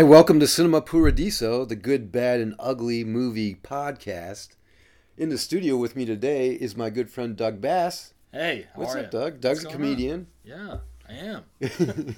Hey, welcome to Cinema Poo-Radiso, the good, bad, and ugly movie podcast. In the studio with me today is my good friend Doug Bass. Hey, how What's up, ya? Doug? Doug's a comedian. Yeah, I am.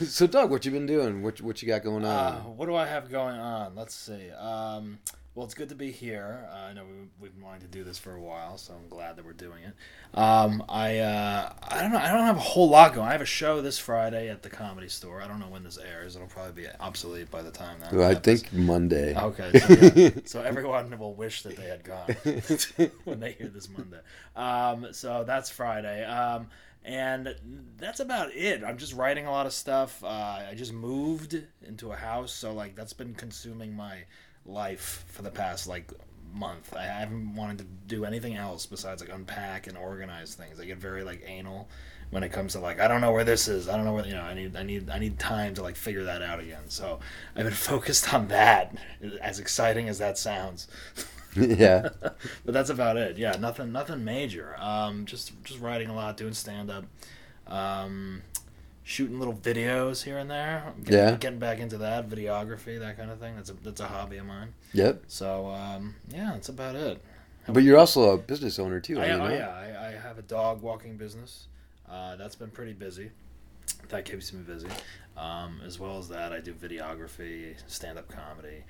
so, Doug, what you been doing? What what you got going Uh, on? what do I have going on? Let's see. Um, well, it's good to be here. Uh, I know we, we've been wanting to do this for a while, so I'm glad that we're doing it. Um, I uh, I don't know. I don't have a whole lot going. I have a show this Friday at the Comedy Store. I don't know when this airs. It'll probably be obsolete by the time that. Well, I think Monday. Okay, so, yeah. so everyone will wish that they had gone when they hear this Monday. Um, so that's Friday. Um, and that's about it. I'm just writing a lot of stuff. Uh, I just moved into a house, so like that's been consuming my life for the past like month. I haven't wanted to do anything else besides like unpack and organize things. I get very like anal when it comes to like I don't know where this is. I don't know where you know. I need I need I need time to like figure that out again. So I've been focused on that. As exciting as that sounds, yeah. but that's about it. Yeah, nothing nothing major. Um, just just writing a lot, doing stand up, um, shooting little videos here and there. Getting, Yeah. getting back into that videography, that kind of thing. That's a that's a hobby of mine. Yep. So um, yeah, that's about it. But you're also a business owner too. I, oh yeah, I, I have a dog walking business. Uh, that's been pretty busy. That keeps me busy. Um, as well as that, I do videography, stand up comedy.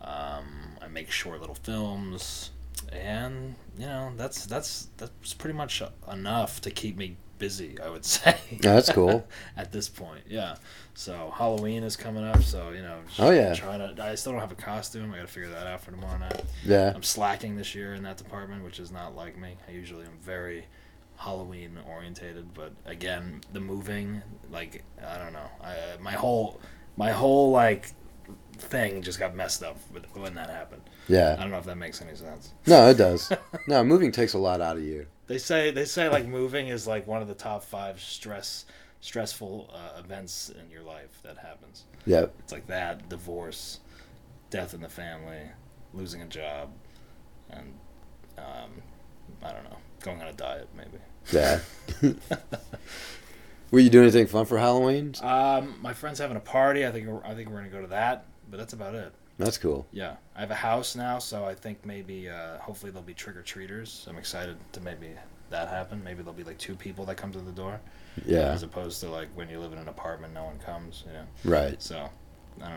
Um, I make short little films, and you know that's that's that's pretty much enough to keep me busy. I would say. Yeah, that's cool. At this point, yeah. So Halloween is coming up, so you know. Oh, yeah. Trying to. I still don't have a costume. I got to figure that out for tomorrow night. Yeah. I'm slacking this year in that department, which is not like me. I usually am very Halloween orientated, but again, the moving, like I don't know, I, my whole my whole like thing just got messed up when that happened. Yeah. I don't know if that makes any sense. No, it does. No, moving takes a lot out of you. They say they say like moving is like one of the top five stress stressful uh, events in your life that happens. Yep. It's like that, divorce, death in the family, losing a job, and um, I don't know, going on a diet maybe. Yeah. Were you doing anything fun for Halloween? Um, my friend's having a party. I think we're, I think we're gonna go to that, but that's about it. That's cool. Yeah, I have a house now, so I think maybe uh, hopefully there'll be trick or treaters. I'm excited to maybe that happen. Maybe there'll be like two people that come to the door, Yeah. as opposed to like when you live in an apartment, no one comes. You know, Right. so I don't know.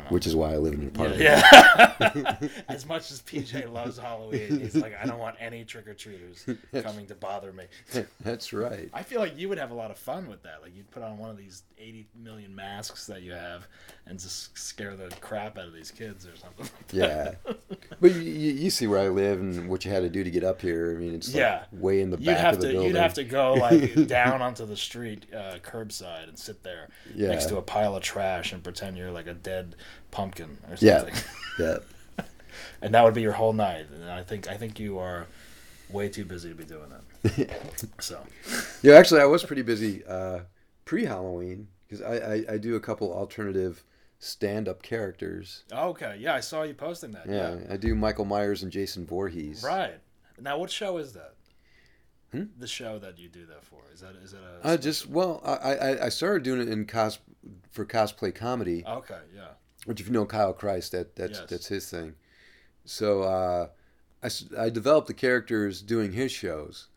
Which is why I live in an apartment. Yeah. yeah. as much as PJ loves Halloween, he's like, I don't want any trick or treaters coming to bother me. That's right. I feel like you would have a lot of fun with that. Like you'd put on one of these 80 million masks that you have and just scare the crap out of these kids or something. Yeah. But you, you see where I live and what you had to do to get up here. I mean, it's like Yeah. way in the You'd back of the to building. you'd have to go like down onto the street uh, curbside and sit there Yeah. next to a pile of trash and pretend you're like a dead pumpkin or something. Yeah. yeah. and that would be your whole night. And I think I think you are way too busy to be doing that. So Yeah, actually, I was pretty busy uh, pre Halloween because I, I, I do a couple alternative stand up characters. okay, yeah, I saw you posting that. Yeah, I do Michael Myers and Jason Voorhees. Right. Now, what show is that? Hmm? The show that you do that for is that is it a? I just well, I, I I started doing it in cos for cosplay comedy, Okay, yeah. Which if you know Kyle Christ, that that's Yes. that's his thing. So uh, I I developed the characters doing his shows,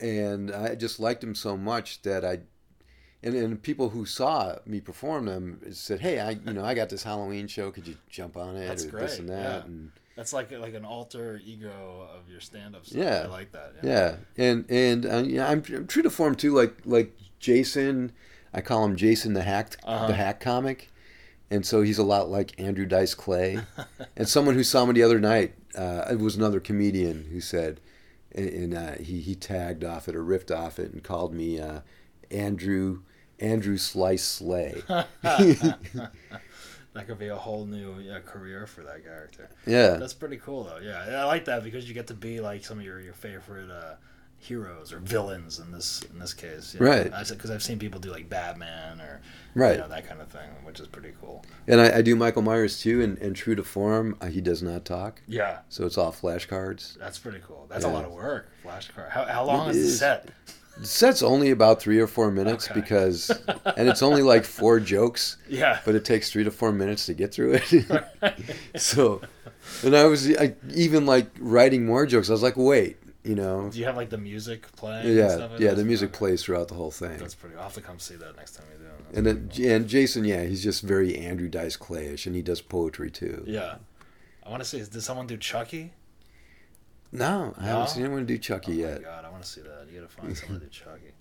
and I just liked him so much that I. And, and people who saw me perform them said, "Hey, I you know I got this Halloween show. Could you jump on it That's or this great, and that?" yeah. And That's like like an alter ego of your stand-up. Stuff. Yeah. I like that. Yeah, and and uh, yeah, I'm, I'm true to form too. Like like Jason, I call him Jason the hack Uh-huh. the hack comic, and so he's a lot like Andrew Dice Clay. and someone who saw me the other night, uh, it was another comedian who said, and, and uh, he he tagged off it or riffed off it and called me uh, Andrew Andrew Slice Slay. That could be a whole new yeah, career for that character. yeah, That's pretty cool though. Yeah, I like that because you get to be like some of your your favorite uh, heroes or villains in this in this case. you know? Right. Because I've seen people do like Batman or right. you know, that kind of thing, which is pretty cool. And I, I do Michael Myers too, and, and true to form, uh, he does not talk, Yeah, so it's all flashcards. that's pretty cool. That's Yeah. a lot of work. Flashcard. How how long It is the set? The set's only about three or four minutes Okay. because, and it's only like four jokes, Yeah. but it takes three to four minutes to get through it. so, and I was I, even like writing more jokes. I was like, wait, you know, Do you have like the music playing? and yeah, stuff yeah. The music Okay. plays throughout the whole thing. That's pretty. I'll have to come see that next time we do. That's And then, cool. and Jason, yeah, he's just very Andrew Dice Clayish, and he does poetry too. yeah, I want to see. Did someone do Chucky? No, I haven't seen anyone do Oh Chucky my yet. god, I want to see that. You gotta find someone to do Chucky.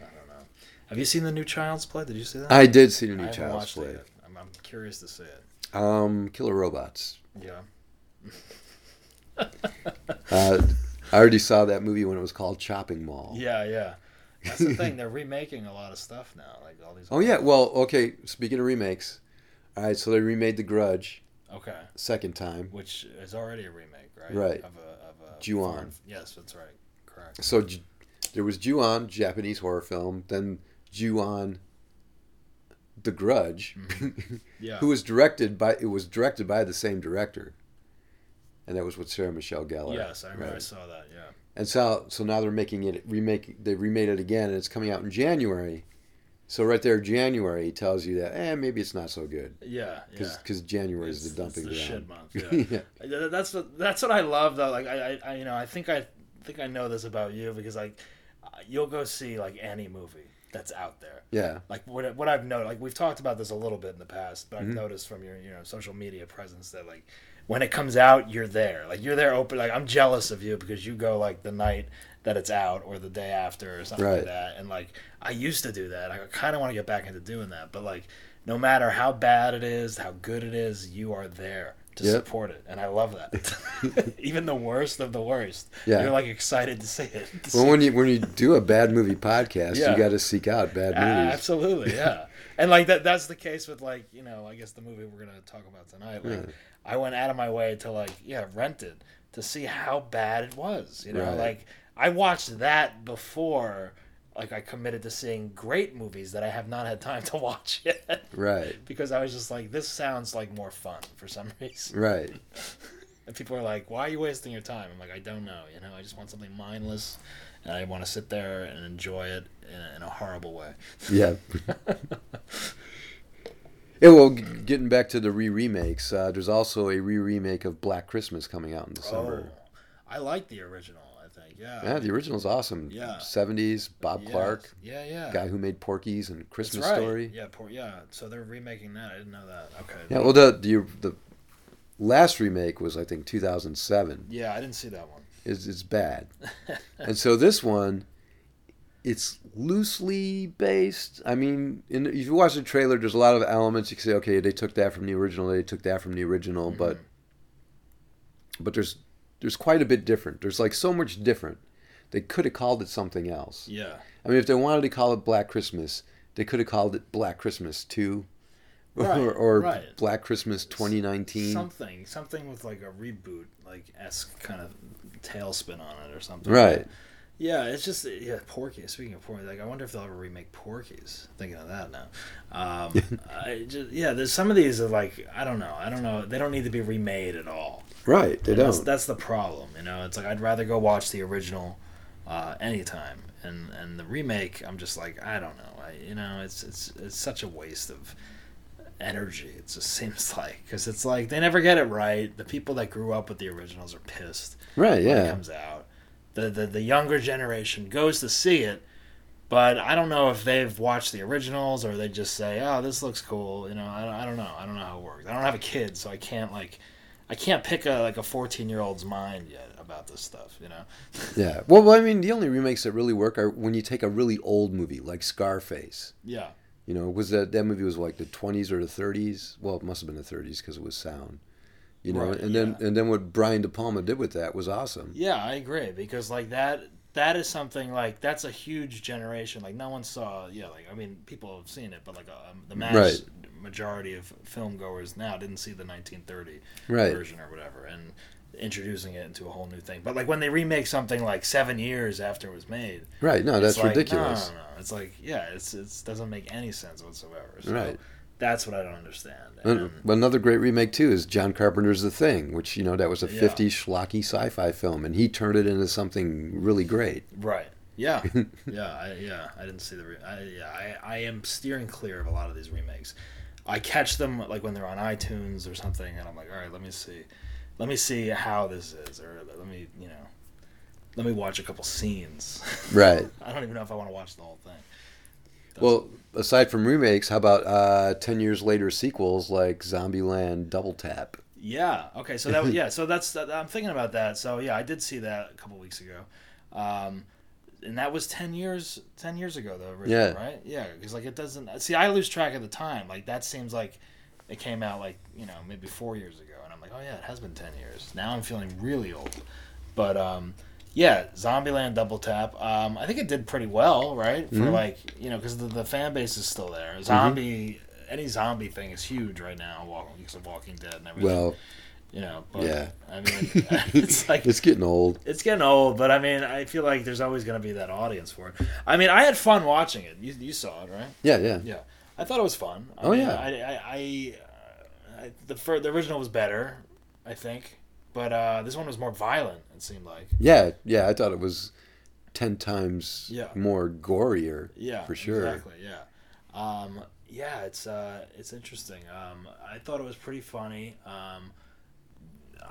I don't know. Have you seen the new Child's Play? Did you see that? I did see the new haven't Child's Play. I'm, I'm curious to see it. Um, Killer Robots. Yeah. I already saw that movie when it was called Chopping Mall. Yeah, yeah. That's the thing. They're remaking a lot of stuff now, like all these. Oh yeah. Well, okay. Speaking of remakes, all right. So they remade The Grudge Okay. second time. Which is already a remake, right? Right. Of a of a. Ju-on. foreign- Yes, that's right. Correct. So there was Ju-on, Japanese horror film. Then Ju-on, The Grudge, mm-hmm. Yeah. who was directed by it was directed by the same director, and that was with Sarah Michelle Gellar. Yes, I remember. I saw that. Yeah. And so so now they're making it remake. They remade it again, and it's coming out in January. So right there, January tells you that eh, maybe it's not so good Yeah. Yeah. because January is It's- the it's dumping the ground. shit month. Yeah. yeah. That's what that's what I love though. Like I, I, you know I think I think I know this about you because like you'll go see like any movie that's out there. Yeah. Like what what I've noticed, like we've talked about this a little bit in the past, but I've Mhm. noticed from your you know social media presence that like when it comes out, you're there. Like you're there open. Like I'm jealous of you because you go like the night that it's out or the day after or something Right. like that. And like I used to do that. I kind of want to get back into doing that, but like no matter how bad it is, how good it is, you are there to Yep. support it, and I love that. Even the worst of the worst, Yeah. you're like excited to see it. to Well, see when you when you do a bad movie podcast, Yeah. you got to seek out bad Uh, movies. absolutely, yeah. and like that that's the case with like, you know, I guess the movie we're gonna talk about tonight. Like Yeah. I went out of my way to like, yeah, rent it to see how bad it was. You know, Right. like I watched that before like I committed to seeing great movies that I have not had time to watch yet. Right. because I was just like, this sounds like more fun for some reason. Right. And people are like, why are you wasting your time? I'm like, I don't know. You know, I just want something mindless. And I want to sit there and enjoy it in a, in a horrible way. Yeah. Yeah, well, g- getting back to the re remakes, uh, there's also a re remake of Black Christmas coming out in December. Oh, I like the original. I think, yeah. Yeah, the original's awesome. Yeah. 70s, Bob Yeah. Clark, Yeah, yeah. guy who made Porky's and Christmas right. Story. Yeah, poor, yeah. So they're remaking that. I didn't know that. Okay. Yeah, well, the, the the last remake was I think 2007. Yeah, I didn't see that one. Is it's bad, and so this one, it's loosely based. I mean, in, if you watch the trailer, there's a lot of elements you can say, okay, they took that from the original, they took that from the original, mm-hmm. but but there's there's quite a bit different. There's like so much different. They could have called it something else. yeah. I mean, if they wanted to call it Black Christmas, they could have called it Black Christmas Two, Right, or, or right. Black Christmas 2019. Something, something with like a reboot, like esque kind of tailspin on it or something. Right. Yeah, it's just yeah. Porky. Speaking of Porky, like I wonder if they'll ever remake Porky's. Thinking of that now. Um, I just, yeah, there's some of these are like I don't know. I don't know. They don't need to be remade at all. Right, they And That's, don't. that's the problem. You know, it's like I'd rather go watch the original uh, anytime, and and the remake. I'm just like I don't know. I you know it's it's it's such a waste of energy. It just seems like because it's like they never get it right. The people that grew up with the originals are pissed Right, when it yeah. comes out. The, the the younger generation goes to see it, but I don't know if they've watched the originals or they just say, "Oh, this looks cool." You know, I, don't- I don't know. I don't know how it works. I don't have a kid, so I can't like, I can't pick a like a fourteen year old's mind yet about this stuff. You know. Yeah. Well, well, I mean, the only remakes that really work are when you take a really old movie like Scarface. Yeah. You know, was that that movie was like the 20s or the 30s? Well, it must have been the 30s because it was sound. You know, Right, and then yeah. and then what Brian De Palma did with that was awesome. Yeah, I agree because like that that is something like that's a huge generation. Like no one saw. Yeah, like I mean, people have seen it, but like um, the mass Right. majority of film goers now didn't see the 1930 Right. version or whatever, and introducing it into a whole new thing. But like when they remake something like seven years after it was made, Right. No, that's like, ridiculous. No, no, no. It's like yeah, it's it doesn't make any sense whatsoever. So Right. That's what I don't understand. And- another great remake too is John Carpenter's The Thing, which you know that was a Yeah. 50s schlocky sci-fi film, and he turned it into something really great. right. Yeah, yeah, I, yeah. I didn't see the. Re- I, yeah, I, I am steering clear of a lot of these remakes. I catch them like when they're on iTunes or something, and I'm like, all right, let me see, let me see how this is, or let me, you know, let me watch a couple scenes. Right. I don't even know if I want to watch the whole thing. That's- Well, aside from remakes, how about uh, ten years later sequels like Zombieland Double Tap? Yeah. Okay. So that yeah. So that's I'm thinking about that. So yeah, I did see that a couple weeks ago, um, and that was ten years ten years ago though. Yeah. Right. Yeah. Because like it doesn't see I lose track of the time. Like that seems like it came out like you know maybe four years ago, and I'm like oh yeah it has been ten years. Now I'm feeling really old, but um. Yeah, Zombieland Double Tap. Um, I think it did pretty well, right? For Mhm. like you know, because the, the fan base is still there. Zombie, any zombie thing is huge right now. Walking, because of Walking Dead and everything Well, you know. But, yeah. I mean, it's like it's getting old. it's getting old, but I mean, I feel like there's always going to be that audience for it. I mean, I had fun watching it. You, you saw it, right? Yeah, yeah. Yeah, I thought it was fun. I Oh, mean, yeah. I, I, I, I the fir- the original was better, I think, but uh, this one was more violent. It seemed like. Yeah, yeah. I thought it was ten times Yeah. more gorier. Yeah, For sure. Exactly. Yeah. Um, yeah, it's uh, it's interesting. Um, I thought it was pretty funny. Um,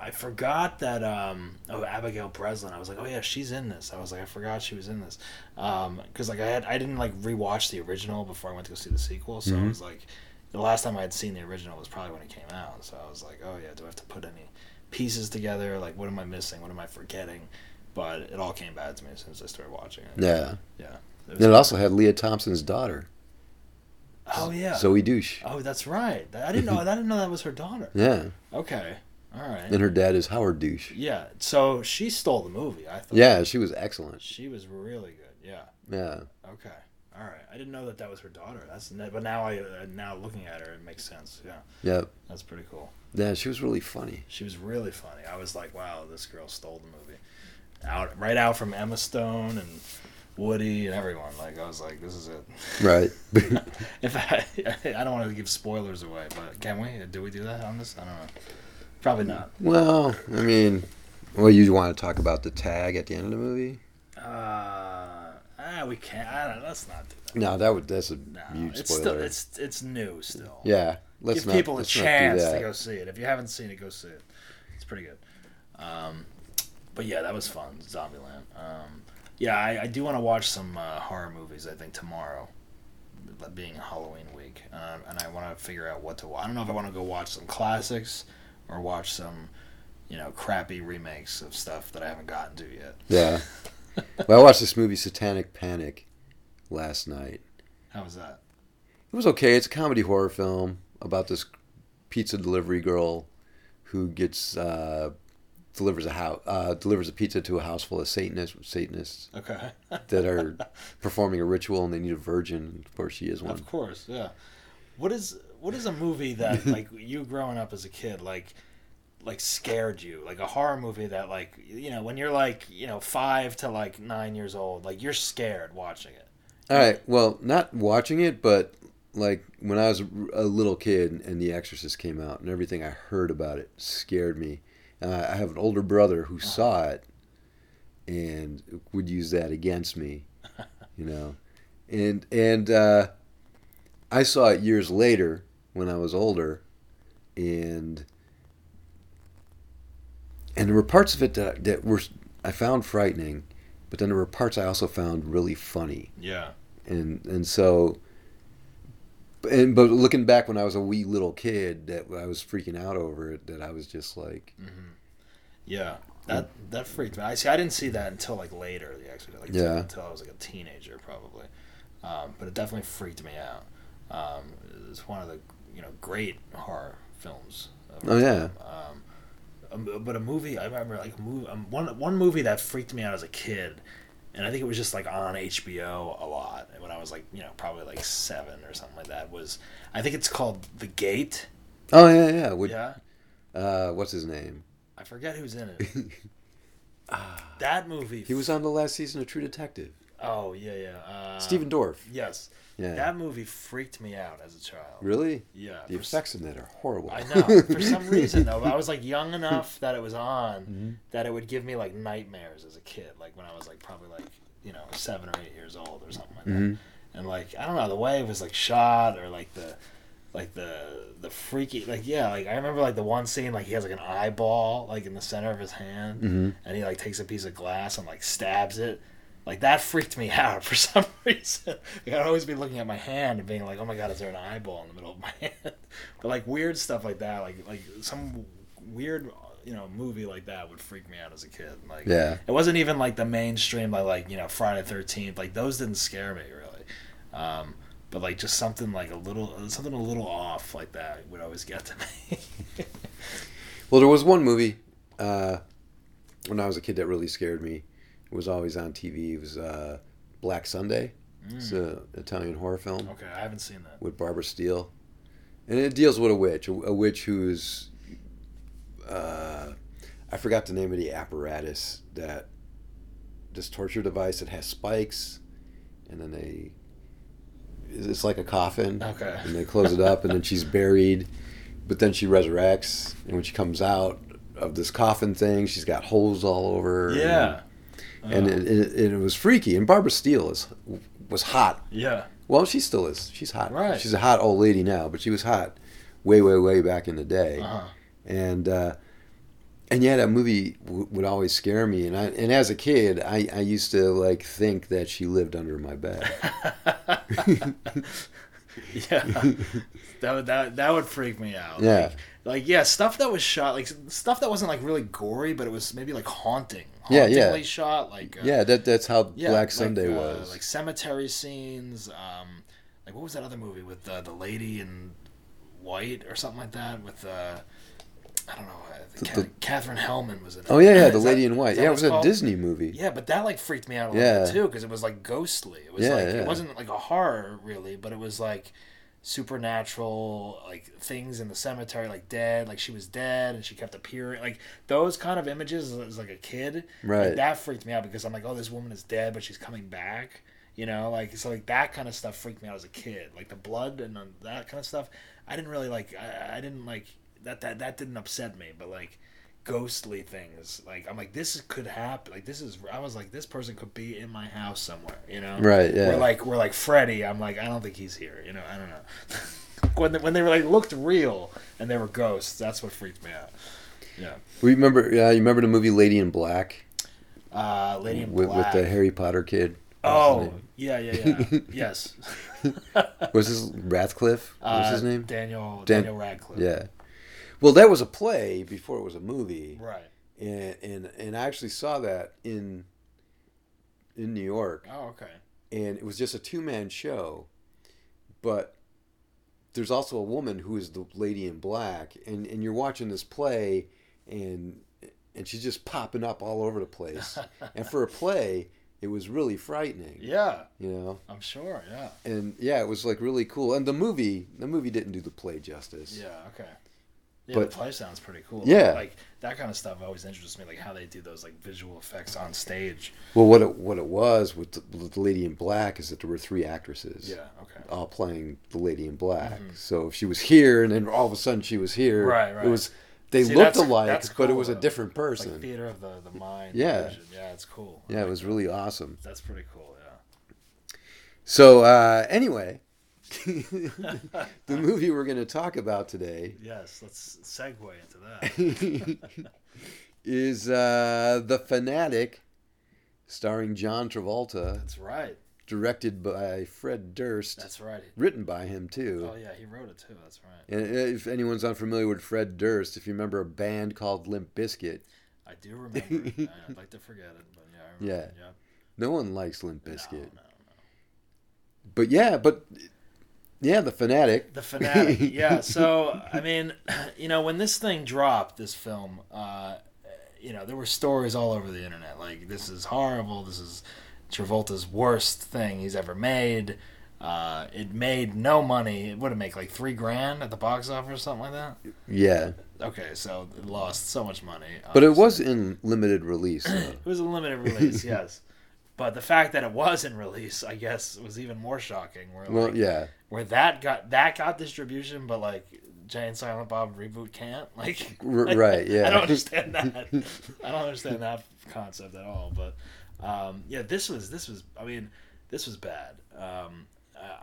I forgot that um, oh Abigail Breslin. I was like, oh yeah, she's in this. I was like, I forgot she was in this because like I had I didn't like rewatch the original before I went to go see the sequel. So I Mhm. was like, the last time I had seen the original was probably when it came out. So I was like, oh yeah, do I have to put any pieces together? Like, what am I missing? What am I forgetting? But it all came back to me as soon as I started watching it. Yeah. Yeah. It And it also had Lea Thompson's daughter, Oh yeah. Zoe Douche. Oh, that's right. I didn't know. I didn't know that was her daughter. Yeah. Okay. All right. And her dad is Howard Douche. Yeah. So she stole the movie. I thought. Yeah, she was excellent. She was really good. Yeah. Yeah. Okay. All right. I didn't know that that was her daughter. That's but now I uh, now looking at her, it makes sense. Yeah. Yep. That's pretty cool. Yeah, she was really funny. She was really funny. I was like, wow, this girl stole the movie. Out right out from Emma Stone and Woody and everyone. Like I was like, this is it. Right. if I, I don't want to give spoilers away, but can we? Do we do that on this? I don't know. Probably not. well, I mean, well, you want to talk about the tag at the end of the movie? Uh, ah, we can't. I don't, let's not do that. No, that would that's a No, huge it's spoiler. still it's it's new still. yeah, let's Give not, people a chance to go see it. If you haven't seen it, go see it. It's pretty good. Um, but yeah, that was fun. Zombieland. Um, yeah, I, I do want to watch some uh, horror movies. I think tomorrow, being Halloween week, um, and I want to figure out what to watch. I don't know if I want to go watch some classics or watch some, you know, crappy remakes of stuff that I haven't gotten to yet. Yeah. well, I watched this movie, Satanic Panic, last night. How was that? It was okay. It's a comedy horror film about this pizza delivery girl who gets uh, delivers a house uh, delivers a pizza to a house full of Satanists Satanists Okay. that are performing a ritual and they need a virgin. Of course, she is one. Of course, yeah. What is what is a movie that like you growing up as a kid like like scared you? Like a horror movie that like you know when you're like you know five to like nine years old, like you're scared watching it. All right. Well, not watching it, but like when I was a little kid and The Exorcist came out and everything I heard about it scared me. Uh, I have an older brother who saw it and would use that against me, you know. And and uh, I saw it years later when I was older, and and there were parts of it that that were I found frightening, but then there were parts I also found really funny Yeah. and and so and but looking back when I was a wee little kid that I was freaking out over it that I was just like Yeah. That that freaked me. I see. I didn't see that until like later. The Exorcist, like Yeah. until I was like a teenager, probably. Um, but it definitely freaked me out. Um, it's one of the you know great horror films. of Oh, yeah. Um, but a movie I remember like a movie, um, one one movie that freaked me out as a kid, and I think it was just like on HBO a lot when I was like you know probably like seven or something like that. Was I think it's called The Gate. oh yeah yeah Would, yeah, uh what's his name I forget who's in it. that movie. he was on the last season of True Detective Oh yeah, yeah. Uh, Stephen Dorff Yes, yeah that movie freaked me out as a child. really Yeah. the for s- in that are horrible I know. For some reason though, I was like young enough that it was on Mhm. that it would give me like nightmares as a kid. Like when I was like probably like you know seven or eight years old or something like Mhm. that. And like I don't know the way it was like shot or like the like the the freaky like yeah like I remember like the one scene like he has like an eyeball like in the center of his hand hmm and he like takes a piece of glass and like stabs it. Like that freaked me out for some reason. Like, I'd always be looking at my hand and being like, "Oh my god, is there an eyeball in the middle of my hand?" But like weird stuff like that, like like some weird you know movie like that would freak me out as a kid. Like Yeah. it wasn't even like the mainstream like like you know Friday Thirteenth. Like those didn't scare me really. Um, but like just something like a little something a little off like that would always get to me. Well, there was one movie uh, when I was a kid that really scared me. Was always on TV. It was uh, Black Sunday. It's an Italian horror film okay, I haven't seen that. with Barbara Steele, and it deals with a witch, a, a witch who's uh, I forgot the name of the apparatus that this torture device that has spikes, and then they it's like a coffin, Okay. and they close it up, and then she's buried, but then she resurrects, and when she comes out of this coffin thing, she's got holes all over. Yeah. and, and it, it, it was freaky. And Barbara Steele is was hot yeah. well, she still is. She's hot. Right. She's a hot old lady now, but she was hot way, way, way back in the day. Uh-huh. And uh, and yeah, that movie w- would always scare me. And I and as a kid, I, I used to like think that she lived under my bed. yeah, that would that, that would freak me out. Yeah. like, like yeah, stuff that was shot like stuff that wasn't like really gory, but it was maybe like haunting. Yeah, yeah. Shot like uh, yeah, that that's how yeah, Black like, Sunday uh, was. like cemetery scenes. Um, like what was that other movie with uh, the lady in white or something like that with uh, I don't know. Think The- Ca- Katherine Helmond was in it. oh yeah, yeah, the that- Lady in White. Yeah, it was a called? Disney movie. Yeah, but that like freaked me out a little Yeah. bit too because it was like ghostly. It was Yeah, like yeah. it wasn't like a horror really, but it was like supernatural like things in the cemetery like dead like she was dead and she kept appearing like those kind of images as like a kid like, Right. that freaked me out because i'm like oh this woman is dead but she's coming back you know like so like that kind of stuff freaked me out as a kid like the blood and that kind of stuff i didn't really like i, I didn't like that, that that didn't upset me but like ghostly things. Like i'm like this could happen. Like this is i was like this person could be in my house somewhere you know? Right, yeah. we're like we're like freddy. I'm like i don't think he's here you know? I don't know. When they, when they were like looked real and they were ghosts that's what freaked me out. Yeah. We Remember? Yeah, you remember the movie Lady in Black? Uh lady in with, with the Harry Potter kid? oh yeah yeah yeah. Yes. Was this Radcliffe? What was Uh, his name? daniel Dan- daniel radcliffe. Yeah. Well, that was a play before it was a movie. right. And and and I actually saw that in in New York, oh okay. And it was just a two man show, but there's also a woman who is the lady in black, and and you're watching this play, and and she's just popping up all over the place, and for a play, it was really frightening, yeah. You know, i'm sure yeah. And yeah, it was like really cool, and the movie the movie didn't do the play justice. yeah okay yeah, But- the play sounds pretty cool. Yeah. like that kind of stuff always interests me, like how they do those like visual effects on stage. Well, what it what it was with the, with the lady in black is that there were three actresses. Yeah, okay. all playing the lady in black. Mhm. So if she was here, and then all of a sudden she was here. Right, right. It was they See, looked alike, that's but it cool, was a different Like person. theater of the the mind. Yeah. vision. yeah, it's cool. I yeah, it was that. really awesome. That's pretty cool. Yeah. So uh, anyway, the movie we're going to talk about today Yes, let's segue into that. is uh, The Fanatic, starring John Travolta, That's right. directed by Fred Durst, That's right. written by him too. Oh yeah, he wrote it too. That's right. And if anyone's unfamiliar with Fred Durst, if you remember a band called Limp Bizkit, I do remember. I'd like to forget it, but yeah. I remember Yeah. it, yeah. no one likes Limp No, Bizkit. no, no. But yeah, but yeah, the fanatic. The fanatic. yeah. So I mean, you know, when this thing dropped, this film, uh, you know, there were stories all over the internet like this is horrible. This is Travolta's worst thing he's ever made. Uh, it made no money. It would have made like three grand at the box office or something like that. yeah, Okay, so it lost so much money. but it was in limited release. It was a limited release, yes. But the fact that it was in release, I guess, was even more shocking. Where well, yeah, where that got that got distribution, but like Jay and Silent Bob reboot can't. Like, R- right, yeah. I don't understand that. I don't understand that concept at all. But Um, yeah, this was this was. I mean, this was bad. Um,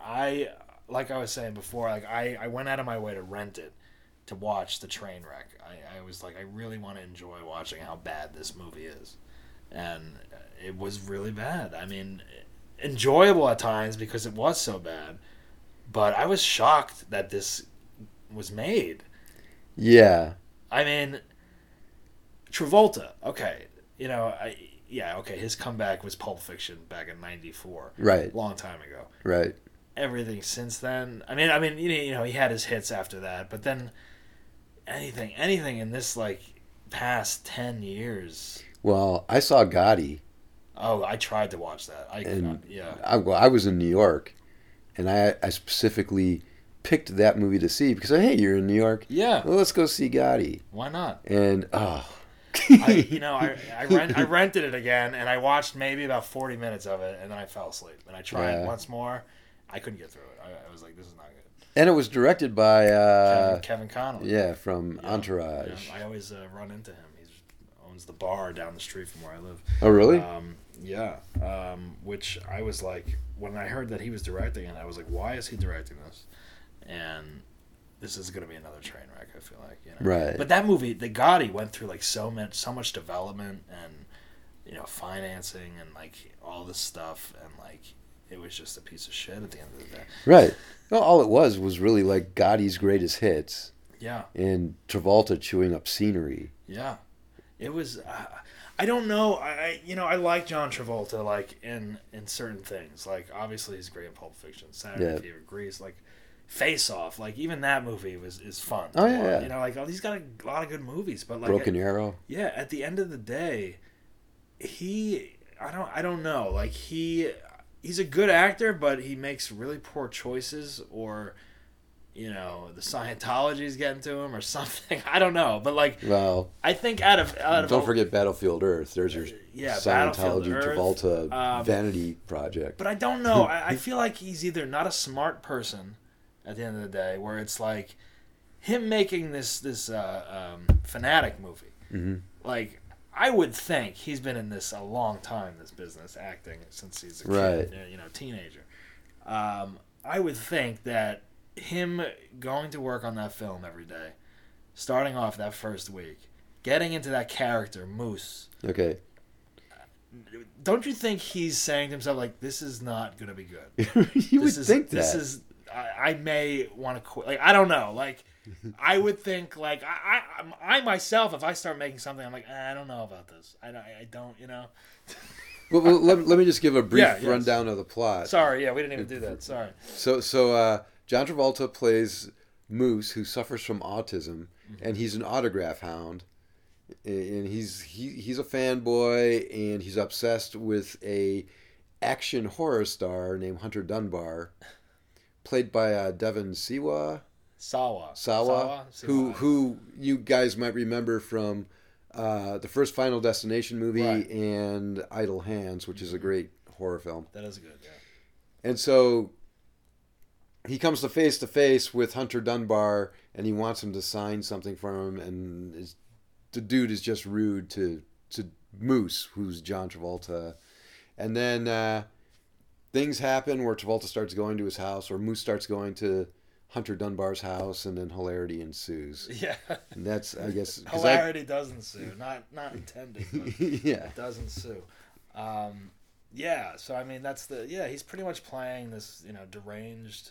I like I was saying before. Like I, I went out of my way to rent it to watch the train wreck. I, I was like, I really want to enjoy watching how bad this movie is, and it was really bad. I mean, enjoyable at times because it was so bad, but I was shocked that this was made. Yeah. I mean, Travolta. Okay, you know, I yeah, okay. His comeback was Pulp Fiction back in '94, Right. long time ago. Right. Everything since then. I mean, I mean, you know, he had his hits after that, but then anything, anything in this like past ten years. Well, I saw Gotti. Oh, I tried to watch that. I And- not. Yeah. I, well, I was in New York, and I, I specifically picked that movie to see because hey, you're in New York. Yeah. Well, let's go see Gotti. Why not? And oh, I, you know, I I, rent, I rented it again, and I watched maybe about forty minutes of it, and then I fell asleep. And I tried Yeah. once more. I couldn't get through it. I, I was like, this is not good. and it was directed by uh, Kevin, Kevin Connolly. yeah from Entourage. yeah. I always uh, run into him. He owns the bar down the street from where I live. Oh, really? Um, yeah. Um, which I was like, when I heard that he was directing it, I was like, why is he directing this? And this is going to be another train wreck. I feel like, you know. Right. But that movie, the Gotti, went through like so much, so much development and you know financing and like all this stuff, and like it was just a piece of shit at the end of the day. right. Well, all it was was really like Gotti's greatest hits Yeah. and Travolta chewing up scenery. Yeah, it was. Uh, I don't know. I you know I like John Travolta like in in certain things. Like obviously he's great in Pulp Fiction, Saturday Yeah. Fever, Grease, like Face Off. Like even that movie was is fun. Oh, yeah, yeah. You know like oh, he's got a lot of good movies, but like Broken Arrow. yeah, at the end of the day, he I don't I don't know. Like he he's a good actor, but he makes really poor choices or you know, the Scientology's getting to him or something. I don't know. But like Well, I think out of out of don't all- forget Battlefield Earth. There's your yeah, Scientology Earth. Travolta Um, vanity project. But I don't know. I, I feel like he's either not a smart person at the end of the day, where it's like him making this this uh, um, fanatic movie. Mhm. Like I would think he's been in this a long time, this business acting since he's a kid, Right. you know, teenager. Um, I would think that him going to work on that film every day, starting off that first week, getting into that character Moose Okay. don't you think he's saying to himself like this is not going to be good you would is, think that. this is I, I may want to quit like i don't know like i would think like I, I I'm- myself if i start making something i'm like "Ah, i don't know about this i, don't- I don't you know well, well, let, let me just give a brief Yeah, yes. rundown of the plot. sorry yeah we didn't even do that sorry So, so uh, John Travolta plays Moose, who suffers from autism, Mm-hmm. and he's an autograph hound, and he's he, he's a fanboy, and he's obsessed with a action horror star named Hunter Dunbar, played by uh, Devon Siwa sawa Sawa, who Siwa. who you guys might remember from uh, the first Final Destination movie Right. and Idle Hands, which is a great horror film. that is good yeah And so he comes to face to face with Hunter Dunbar and he wants him to sign something for him and is, the dude is just rude to to Moose, who's John Travolta. And then uh, things happen where Travolta starts going to his house or Moose starts going to Hunter Dunbar's house and then hilarity ensues. yeah And that's I guess 'cause I- hilarity does ensue not not intended but yeah. It does ensue. Um, yeah, so I mean that's the yeah he's pretty much playing this you know deranged,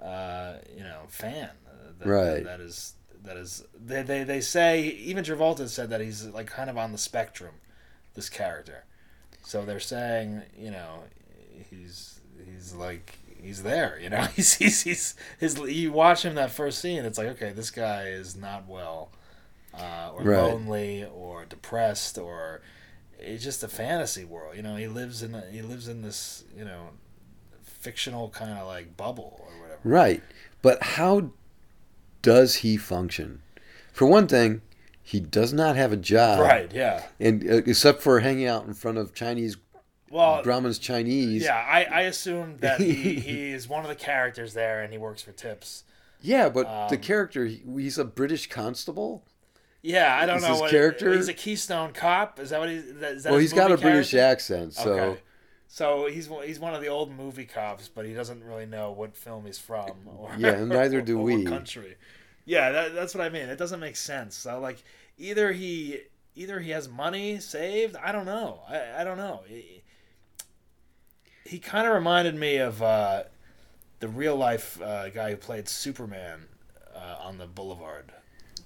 uh, you know fan. Uh, that, Right. That is that is they, they they say even Travolta said that he's like kind of on the spectrum, this character. So they're saying you know he's he's like he's there you know he's he's, he's his you watch him that first scene it's like okay this guy is not well uh, or Right. lonely or depressed or it's just a fantasy world you know he lives in a, he lives in this you know fictional kind of like bubble Right. But how does he function? For one thing, he does not have a job. right yeah And uh, except for hanging out in front of Chinese well Grauman's Chinese. yeah I, I assume that he, he is one of the characters there and he works for tips Yeah, but the Um, character he- he's a British constable Yeah, I don't Is know his what character- He's a Keystone Cop. Is that what he's? Is that well, he's got a movie British accent, so Okay. So he's one- he's one of the old movie cops, but he doesn't really know what film he's from. Or, Yeah, neither do or we. What country? Yeah, that, that's what I mean. It doesn't make sense. So like, either he either he has money saved. I don't know. I, I don't know. He, he kind of reminded me of uh, the real life uh, guy who played Superman uh, on the Boulevard,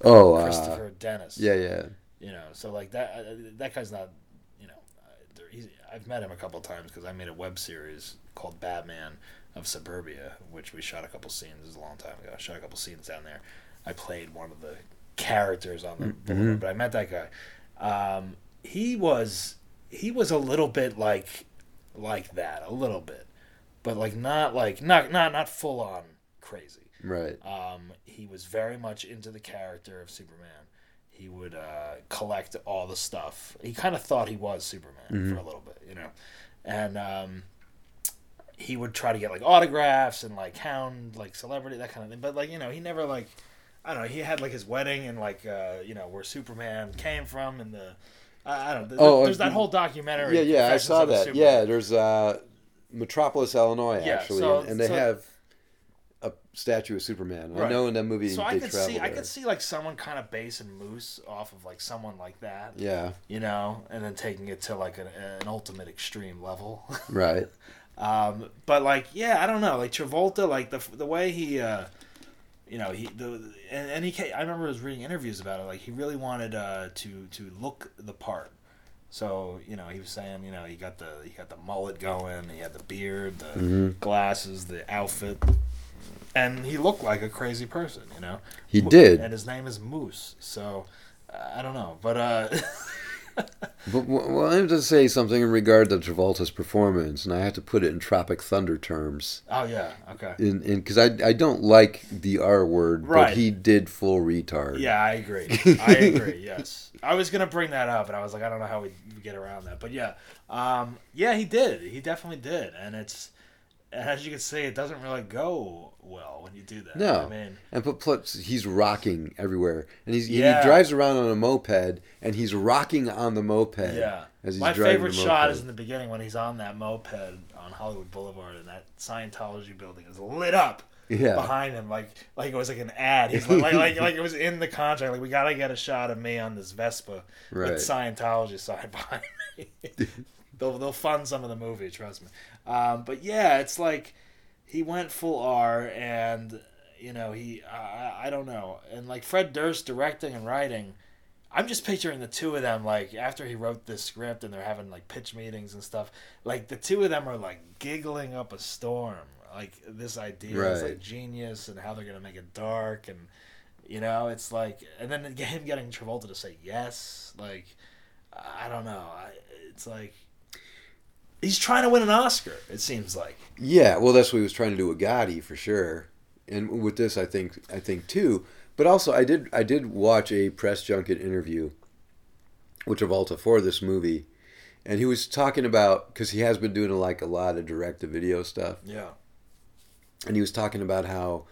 oh, uh, Christopher Dennis. yeah, yeah, You know, so like that uh, that guy's not, you know, uh, there- he's, I've met him a couple times because I made a web series called Batman of Suburbia, which we shot a couple scenes. This is a long time ago. I shot a couple scenes down there. I played one of the characters on the boulevard, but I met that guy. Um, he was he was a little bit like like that, a little bit, but like not like not not not full on crazy. right. Um, he was very much into the character of Superman. He would uh, collect all the stuff. He kind of thought he was Superman for a little bit, you know, and um, he would try to get like autographs and like hound like celebrity that kind of thing. But like you know, he never like I don't know. He had like his wedding and like uh, you know where Superman came from and the I I don't know. Oh, there's uh, that whole documentary. Yeah, yeah, I saw that. Superman. Yeah, there's uh, Metropolis, Illinois, Yeah, actually, so- and, and they so- have a statue of Superman. I know in that movie So I could see, I there. could see like someone kind of basing Moose off of like someone like that. Yeah, you know, and then taking it to like an, an ultimate extreme level. right. um, but like, yeah, I don't know, like Travolta, like the the way he, uh, you know, he the and, and he, ca- I remember I was reading interviews about it. Like he really wanted uh, to to look the part. So you know, he was saying, you know, he got the he got the mullet going, he had the beard, the Mm-hmm. glasses, the outfit, and he looked like a crazy person, you know. He did. and his name is Moose. So uh, I don't know, but uh, But well, I have to say something in regard to Travolta's performance, and I have to put it in Tropic Thunder terms. oh yeah, okay. In because I I don't like the R word, Right. but he did full retard. Yeah, I agree. I agree. Yes, I was gonna bring that up, and I was like, I don't know how we get around that, but yeah, um, yeah, he did. He definitely did, and it's as you can see, it doesn't really go well when you do that. No. I mean, And but plus he's rocking everywhere, and he's Yeah. he drives around on a moped, and he's rocking on the moped. yeah. as he's My driving favorite shot is in the beginning when he's on that moped on Hollywood Boulevard, and that Scientology building is lit up. Yeah. behind him, like like it was like an ad. He's like like, like like it was in the contract. Like we gotta get a shot of me on this Vespa Right. with Scientology sign behind me. They'll they'll fund some of the movie, trust me. Um, but yeah, it's like he went full R, and you know he I, I don't know, and like Fred Durst directing and writing. I'm just picturing the two of them like after he wrote this script and they're having like pitch meetings and stuff. Like the two of them are like giggling up a storm. Like this idea is like genius and how they're gonna make it dark and you know it's like and then him getting Travolta to say yes. Like I don't know. I, it's like he's trying to win an Oscar. It seems like. Yeah, well, that's what he was trying to do with Gotti for sure, and with this, I think, I think too. But also, I did, I did watch a press junket interview with Travolta for this movie, and he was talking about because he has been doing like a lot of direct to video stuff, Yeah. and he was talking about how,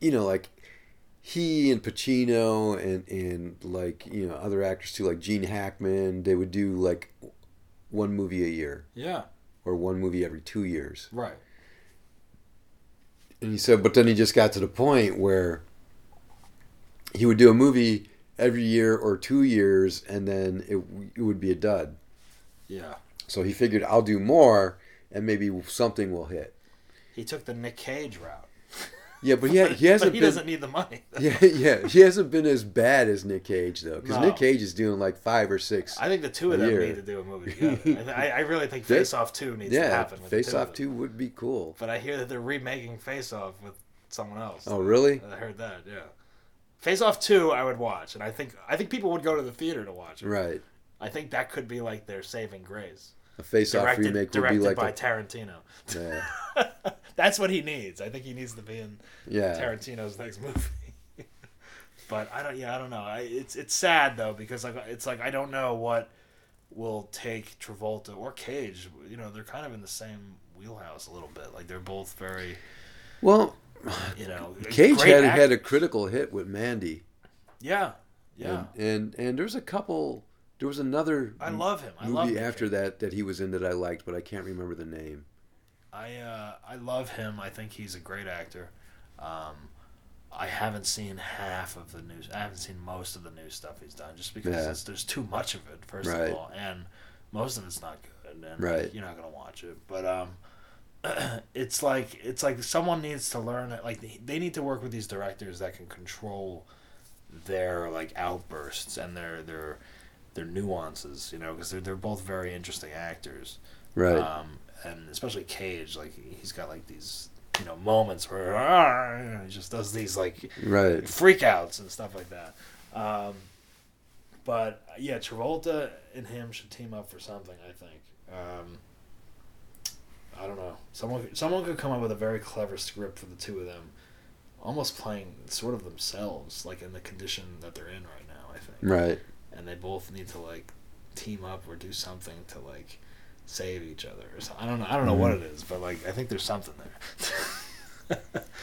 you know, like he and Pacino and and like you know other actors too, like Gene Hackman, they would do like one movie a year Yeah. or one movie every two years. Right. And he said, but then he just got to the point where he would do a movie every year or two years, and then it, it would be a dud. Yeah. So he figured, I'll do more, and maybe something will hit. He took the Nick Cage route. Yeah, but he, ha- he hasn't but he been. doesn't need the money. Yeah, yeah, he hasn't been as bad as Nick Cage though, because No. Nick Cage is doing like five or six. I think the two of them year. need to do a movie together. I, I really think Face Off Two needs to happen. With Face Off. Two would be cool. But I hear that they're remaking Face Off with someone else. Oh, really? I heard that. Yeah. Face Off Two, I would watch, and I think I think people would go to the theater to watch it. Right. I think that could be like their saving grace. A Face Off remake would be directed like by a, Tarantino. yeah, That's what he needs. I think he needs to be in yeah. Tarantino's next movie. but I don't. Yeah, I don't know. I, it's it's sad though because like it's like I don't know what will take Travolta or Cage. You know, they're kind of in the same wheelhouse a little bit. Like they're both very. Well, You know, Cage had act- had a critical hit with Mandy. Yeah, Yeah. And and, and there's a couple. There was another I love him. I movie Nick after Cage. that that he was in that I liked, but I can't remember the name. I uh, I love him. I think he's a great actor. Um, I haven't seen half of the new. I haven't seen most of the new stuff he's done, just because Yeah. it's, there's too much of it. First Right. of all, and most of it's not good, and Right. you're not gonna watch it. But um, it's like it's like someone needs to learn it. Like they- they need to work with these directors that can control their like outbursts and their their their nuances. You know, because they're they're both very interesting actors. Right. Um, and especially Cage, like he's got like these you know moments where he just does these like right. freakouts and stuff like that. Um, but yeah, Travolta and him should team up for something. I think. Um, I don't know. Someone someone could come up with a very clever script for the two of them, almost playing sort of themselves, like in the condition that they're in right now. I think Right. and they both need to like team up or do something to like save each other or something. I don't know. I don't know what it is, but like I think there's something there.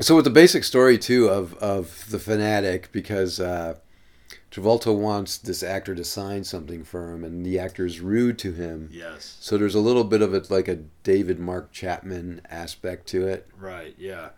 So with the basic story too of of the fanatic, because uh, Travolta wants this actor to sign something for him, and the actor's rude to him. yes. So there's a little bit of it like a David Mark Chapman aspect to it. Right. Yeah.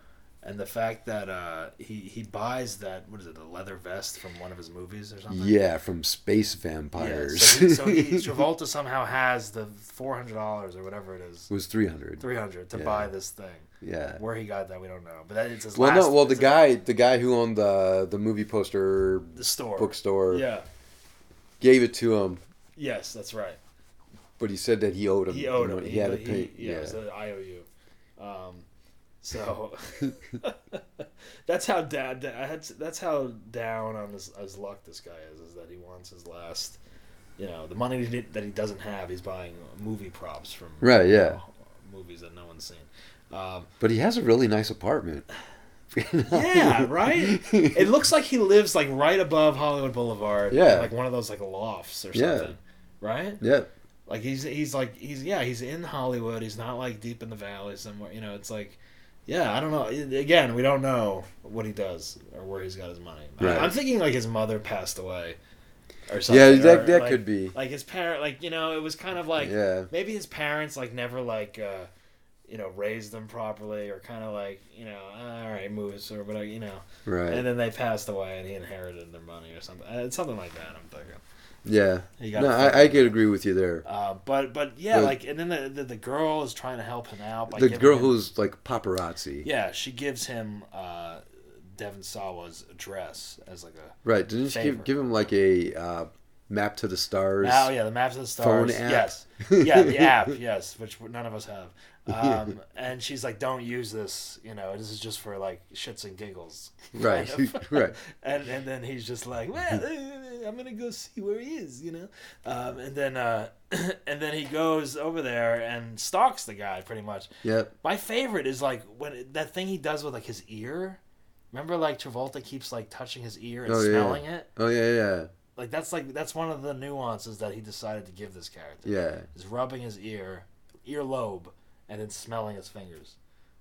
And the fact that uh, he he buys that what is it, a leather vest from one of his movies or something. Yeah, from Space Yeah, Vampires. so, he, so he, Travolta somehow has the four hundred dollars or whatever it is, it was three hundred. three hundred to Yeah. buy this thing. Yeah. Where he got that, we don't know. But that it's his Well, last. no. Well, the guy, the guy who owned the the movie poster the store. bookstore, Yeah. gave it to him, Yes, that's right. but he said that he owed him. He owed you know, him. He, had to pay. yeah, yeah. it was an IOU. Um, so that's how dad. I had. That's how down on his, his luck this guy is. Is that he wants his last. You know, the money that he, doesn't have, he's buying movie props from. Right, yeah. know, movies that no one's seen. Um, But he has a really nice apartment. yeah, right. It looks like he lives like right above Hollywood Boulevard. Yeah. like one of those like lofts or Yeah. something. Right. yeah. Like he's he's like he's yeah he's in Hollywood. He's not like deep in the valley somewhere. You know, it's like yeah I don't know. Again, we don't know what he does or where he's got his money. Right. I, am thinking like his mother passed away or something. Yeah, or, that that like, could be. like his parent. Like you know, it was kind of like yeah. maybe his parents like never like uh you know raised them properly or kind of like you know all right moves or whatever you know Right. and then they passed away and he inherited their money or something Uh, it's something like that i'm thinking yeah. No, I, I could agree with you there. uh, but but yeah, The- like and then the, the the girl is trying to help him out by The girl him- who's like paparazzi. yeah she gives him uh, Devon Sawa's address as like a Right. Didn't she give, give him like a uh, map to the stars? oh yeah the maps of the stars. Phone app. yes yeah the app yes which none of us have um, and she's like don't use this you know this is just for like shits and giggles Right. right. and and then he's just like, well, eh, I'm gonna go see where he is, you know. Um, and then uh, and then he goes over there and stalks the guy pretty much. Yep. My favorite is like when that thing he does with like his ear. Remember, like Travolta keeps like touching his ear and Oh, yeah. smelling it. Oh yeah, yeah, Like that's like that's one of the nuances that he decided to give this character. yeah. Is rubbing his ear, earlobe, and then smelling his fingers.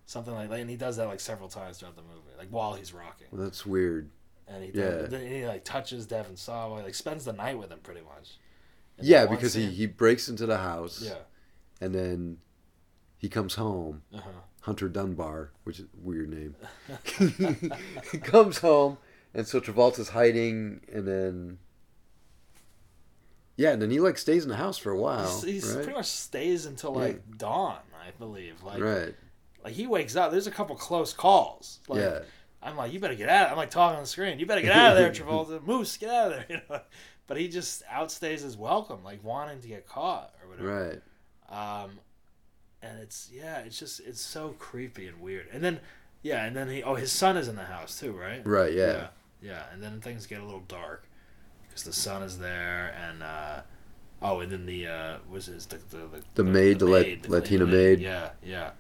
Something like that, and he does that like several times throughout the movie, like while he's rocking Well, that's weird. and he Yeah. then he like touches Devon Sawa, like spends the night with him pretty much. And Yeah, because he, he breaks into the house yeah, and then he comes home. uh huh, Hunter Dunbar, which is a weird name. he comes home, and so Travolta's hiding, and then yeah, and then he like stays in the house for a while, he's, he's right? pretty much stays until like dawn, I believe. Like, right? like he wakes up. There's a couple close calls. Like, yeah, I'm like, you better get out. I'm like talking on the screen. You better get out of there, Travolta. Moose, get out of there. You know, but he just outstays his welcome, like wanting to get caught or whatever. right. Um, and it's yeah, it's just it's so creepy and weird. And then yeah, and then he oh his son is in the house too, right? Right, yeah. yeah, yeah. And then things get a little dark because the son is there, and uh, oh, and then the uh, was his the the, The maid, the the Latina cleaner maid. Yeah, yeah,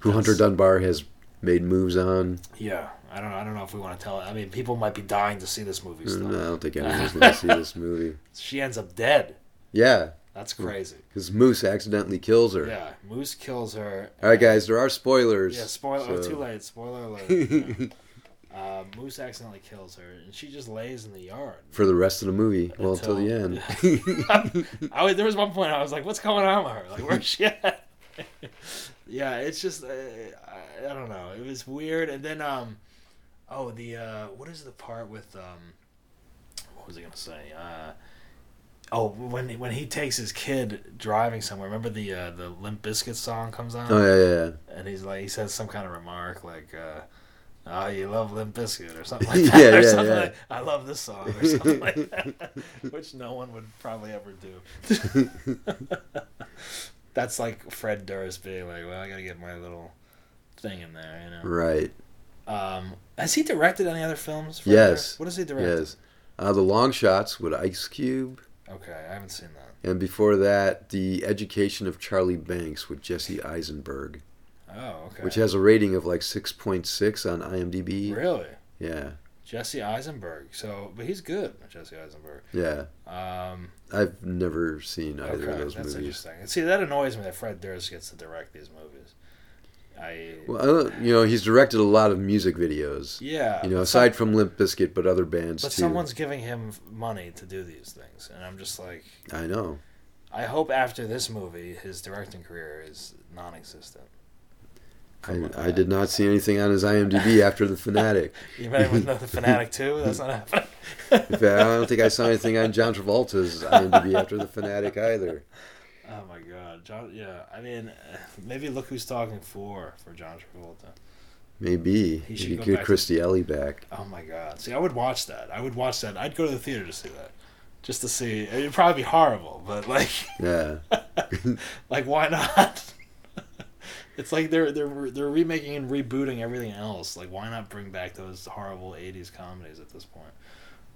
Who Hunter Dunbar has made moves on. yeah. I don't I don't know if we want to tell it. I mean, people might be dying to see this movie still. No, I don't think anyone's going to see this movie. She ends up dead. Yeah, That's crazy. because Moose accidentally kills her. Yeah, Moose kills her. All right, guys, there are spoilers. Yeah, spoiler. oh, too late. Spoiler alert. Uh, Moose accidentally kills her, and she just lays in the yard. For the rest of the movie, well, until, the end. I was, there was one point I was like, "What's going on with her? Like, where's she at?" yeah, it's just uh, I, I don't know. It was weird, and then um, oh the uh, what is the part with um, what was I gonna say? Uh, oh, when when he takes his kid driving somewhere. Remember the uh, the Limp Bizkit song comes on, oh yeah, yeah, yeah. and he's like he says some kind of remark like. Uh, Oh, you love Limp Bizkit or something like that. Yeah, or yeah, something yeah. Like, I love this song or something like that. Which no one would probably ever do. That's like Fred Durst being like, well, I gotta get my little thing in there, you know. Right. Um, has he directed any other films? Fred Yes. Durst? What has he directed? Yes. Uh, the Longshots with Ice Cube, Okay, I haven't seen that. and before that, the Education of Charlie Banks with Jesse Eisenberg, Oh, okay. which has a rating of like six point six on IMDb. really Yeah, Jesse Eisenberg. So, but he's good, Jesse Eisenberg. yeah. Um, I've never seen either okay, of those that's movies. interesting. See, that annoys me that Fred Durst gets to direct these movies. I Well, I- you know, he's directed a lot of music videos. yeah, You know, aside from Limp Bizkit, but other bands But too. someone's giving him money to do these things, and I'm just like, I know. I hope after this movie, his directing career is non-existent. I, I did not see anything on his IMDb after The Fanatic. You met him with the Fanatic too. That's not happening. In fact, I don't think I saw anything on John Travolta's IMDb after The Fanatic either. oh my God, John. Yeah, I mean, maybe look who's talking for for John Travolta. Maybe He should you could get to- Kirstie Alley back. Oh my God. See, I would watch that. I would watch that. I'd go to the theater to see that, just to see. It'd probably be horrible, but like, Yeah, like why not? It's like they're they're they're remaking and rebooting everything else. Like why not bring back those horrible '80s comedies at this point?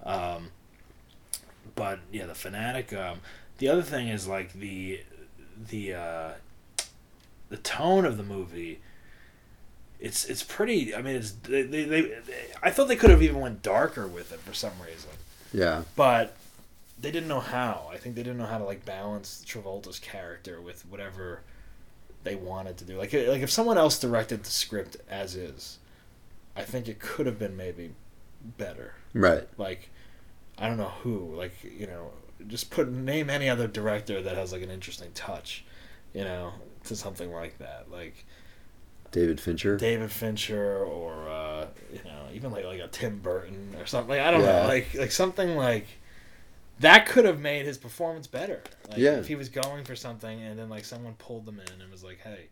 Um, but yeah, the fanatic. Um, the other thing is like the the uh, the tone of the movie. It's it's pretty. I mean, it's they, they, they I thought they could have even went darker with it for some reason yeah, but they didn't know how. I think they didn't know how to like balance Travolta's character with whatever they wanted to do. Like like if someone else directed the script as is, I think it could have been maybe better. right. Like I don't know who. Like you know, just put name any other director that has like an interesting touch, you know, to something like that. Like David Fincher. David Fincher or uh, you know even like like a Tim Burton or something. Like, I don't Yeah. know, like like something like that could have made his performance better. Like, Yeah. if he was going for something and then like someone pulled them in and was like, "Hey,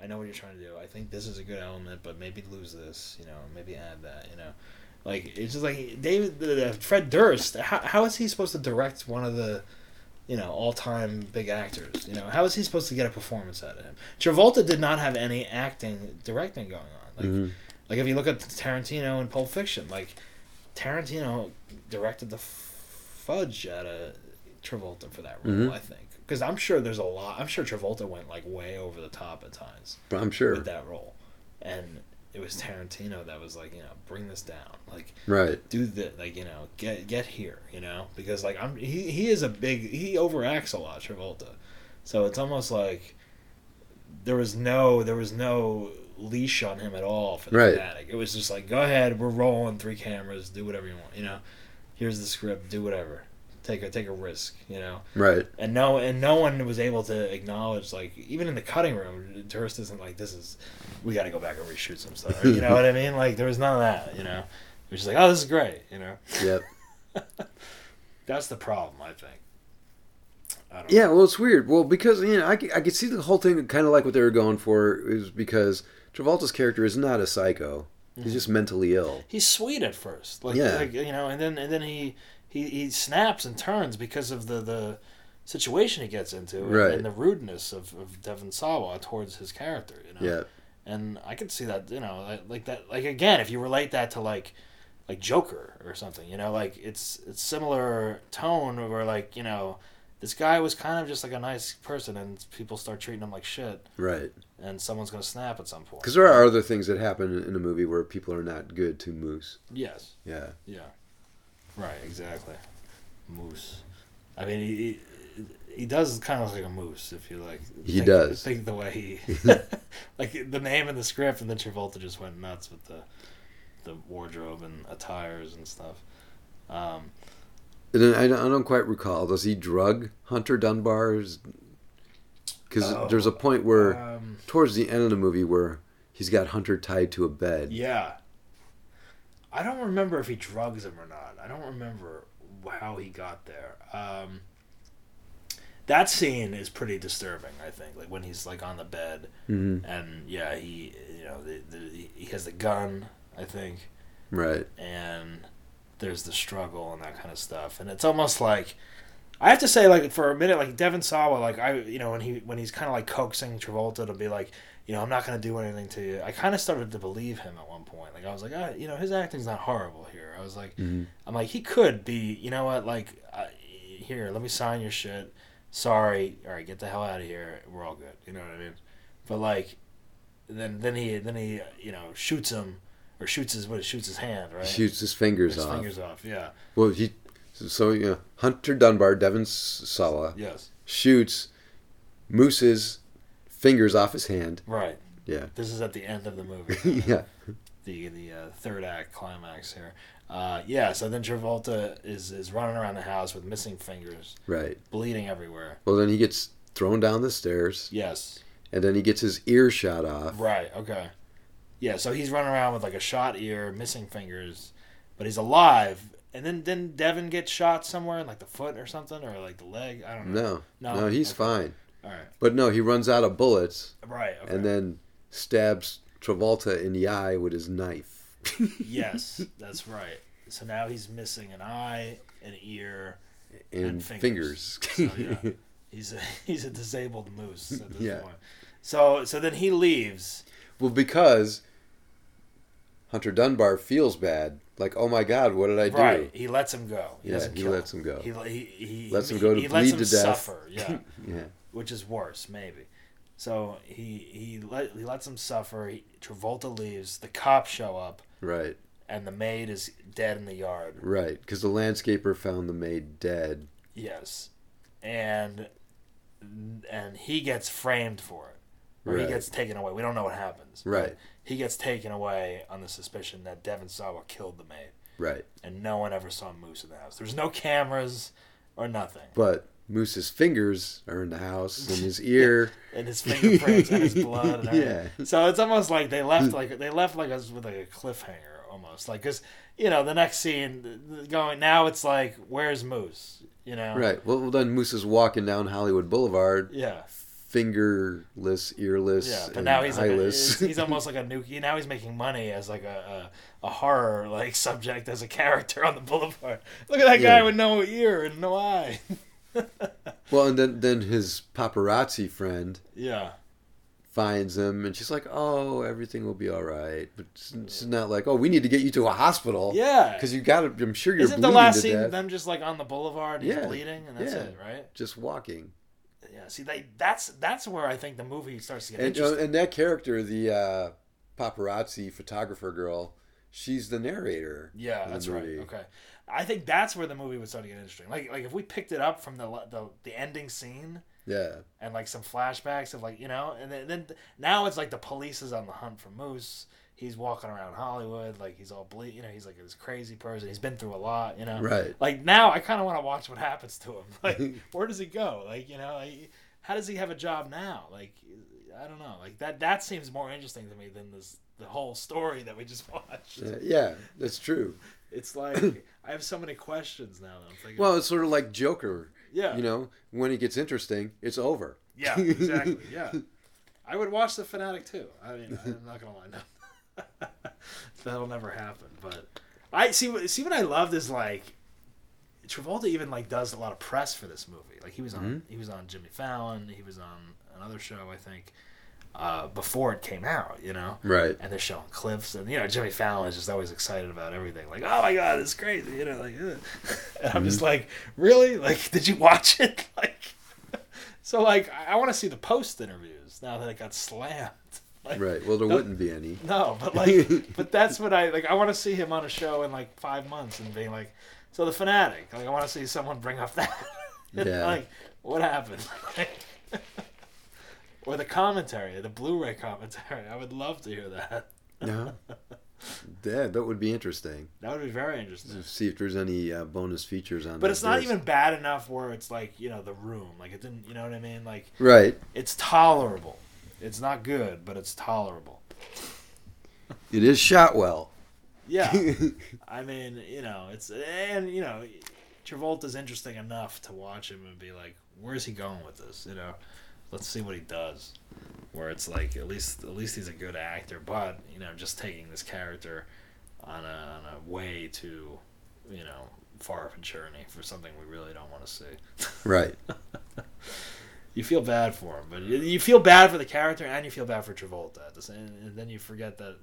I know what you're trying to do. I think this is a good element, but maybe lose this. You know, maybe add that. You know." Like it's just like David, the, Fred Durst. How, how is he supposed to direct one of the, you know, all-time big actors? You know, how is he supposed to get a performance out of him? Travolta did not have any acting, directing going on. Like, Mhm. like if you look at Tarantino and Pulp Fiction, like Tarantino directed the fudge out of Travolta for that role. Mhm. I think because I'm sure there's a lot. I'm sure Travolta went like way over the top at times I'm sure. with that role, and it was Tarantino that was like, you know, bring this down, like Right. do the like, you know, get get here, you know, because like I'm he he is a big he overacts a lot, Travolta, so it's almost like there was no there was no leash on him at all for the Right. fanatic. It was just like, go ahead, we're rolling three cameras, do whatever you want, you know. Here's the script, do whatever, take a take a risk, you know? Right. and no and no one was able to acknowledge like even in the cutting room Durst isn't like this is we got to go back and reshoot some stuff. You know what I mean? Like there was none of that you know? It was just like oh this is great you know? Yep. that's the problem I think. I don't Yeah, well, it's weird. Well, because you know, I, I could see the whole thing kind of like what they were going for is because Travolta's character is not a psycho; he's just mentally ill. he's sweet at first like, Yeah. like you know and then and then he he, he snaps and turns because of the the situation he gets into and- Right. and, the rudeness of, of Devon Sawa towards his character you know Yeah, and I could see that you know like, like that like again if you relate that to like like Joker or something you know like it's it's similar tone where like you know this guy was kind of just like a nice person and people start treating him like shit right. And someone's gonna snap at some point Because there are other things that happen in a movie where people are not good to Moose. yes Yeah, yeah right exactly moose I mean he. he does kind of look like a moose, if you like. He think, does. Think the way he, like the name in the script, and then Travolta just went nuts with the the wardrobe and attires and stuff. Um, And I don't, I don't quite recall. Does he drug Hunter Dunbar? Because Oh, there's a point where, um, towards the end of the movie, where he's got Hunter tied to a bed. yeah. I don't remember if he drugs him or not. I don't remember how he got there. Um, that scene is pretty disturbing. I think, like when he's like on the bed, hmm and yeah, he you know the, the, he has the gun. I think. Right. and there's the struggle and that kind of stuff. And it's almost like I have to say, like for a minute, like Devon Sawa, like I, you know, when he when he's kind of like coaxing Travolta to be like, you know, I'm not gonna do anything to you. I kind of started to believe him at one point. Like I was like, ah, you know, his acting's not horrible here. I was like, hmm I'm like, he could be. You know what? Like, here, let me sign your shit. Sorry. All right, get the hell out of here. We're all good. You know what I mean? But like, then then he then he you know shoots him or shoots his what shoots his hand right Shoots his fingers his off. fingers off yeah Well, he. So, you know, Hunter Dunbar, Devon Sawa, yes. Shoots Moose's fingers off his hand. right. Yeah. this is at the end of the movie. Yeah. the the uh, third act climax here. Uh, yeah so then Travolta is is running around the house with missing fingers. Right. bleeding everywhere. Well, then he gets thrown down the stairs, yes. And then he gets his ear shot off. right okay. Yeah so he's running around with like a shot ear missing fingers. But he's alive and then then Devon gets shot somewhere in like the foot or something or like the leg I don't know No, No? no, he's Okay. fine. all right But no, he runs out of bullets right okay. and then stabs Travolta in the eye with his knife. Yes, that's right. So now he's missing an eye, an ear. and, And fingers. fingers. So, yeah. He's a he's a disabled moose at this Yeah. point. So so then he leaves. well, because Hunter Dunbar feels bad. Like, oh my God, what did I do? Right. He lets him go. He Yeah, he lets him go. He he, he Lets him go to he lets bleed him to death. Suffer. Yeah. Yeah. Which is worse, maybe. So he he let, he lets him suffer. He, Travolta leaves. The cops show up, Right, and the maid is dead in the yard. right. Because the landscaper found the maid dead. Yes, and and he gets framed for it, or Right. he gets taken away. We don't know what happens. Right. He gets taken away on the suspicion that Devon Sawa killed the maid, Right. and no one ever saw Moose in the house. There's no cameras or nothing, But Moose's fingers are in the house and his ear. and his fingerprints and his blood. And. Yeah. So it's almost like they left like they left like us with like a cliffhanger almost, like because you know the next scene going now it's like where's Moose, you know? Right. Well, well, then Moose is walking down Hollywood Boulevard, Yeah. Fingerless, earless, Yeah, but now he's like a, eyeless. he's, he's almost like a new. Now he's making money as like a, a, a horror like subject as a character on the boulevard. Look at that guy with no ear and no eye. well, and then then his paparazzi friend yeah, finds him, and she's like, "Oh, everything will be all right." But it's not like, "Oh, we need to get you to a hospital." yeah. Because you got to. I'm sure you're Isn't the last to scene death. them just like on the boulevard? He's Yeah. bleeding, and that's Yeah. it, right? Just walking. Yeah. See, they that's that's where I think the movie starts to get And, interesting. and that character, the uh, paparazzi photographer girl, she's the narrator. yeah, that's right. Okay. I think that's where the movie would start to get interesting. Like, like if we picked it up from the the, the ending scene, Yeah. and like some flashbacks of like you know and then, then now it's like the police is on the hunt for moose he's walking around hollywood like he's all ble- you know he's like this crazy person he's been through a lot you know Right. like now i kind of want to watch what happens to him like where does he go like you know like, how does he have a job now like i don't know like that that seems more interesting to me than this the whole story that we just watched Uh, yeah, that's true. it's like i have so many questions now that i'm thinking Well, it's sort of like Joker. Yeah You know, when it gets interesting, it's over. Yeah, exactly. Yeah, I would watch the Fanatic too. I mean, I'm not gonna lie, no. that'll never happen. But I see. what- See what I loved is like Travolta even like does a lot of press for this movie. Like he was on mm-hmm. he was on Jimmy Fallon. He was on another show I think uh, before it came out. You know. Right. And they're showing clips, and you know Jimmy Fallon is just always excited about everything. Like, oh my god, it's crazy, you know. Like, uh. and I'm just like, really? Like, did you watch it? Like, so like, I, I want to see the post interviews now that it got slammed. Like, Right. Well, there wouldn't be any. No, but like, but that's what I like. I want to see him on a show in like five months and being like, so the fanatic. Like, I want to see someone bring up that. Yeah. like, what happened? Or the commentary, the Blu-ray commentary. I would love to hear that. No. Yeah, that would be interesting. That would be very interesting. See if there's any uh, bonus features on. But it's not disc. even bad enough where it's like you know the room, like it didn't. You know what I mean? Like right. it's tolerable. It's not good, but it's tolerable. It is shot well. Yeah, I mean, you know, it's and you know, Travolta's interesting enough to watch him and be like, where's he going with this? You know, let's see what he does. Where it's like at least at least he's a good actor, but you know, just taking this character on a on a way to, you know, far of a journey for something we really don't want to see. right. you feel bad for him, but you, feel bad for the character and you feel bad for Travolta the same, and then you forget that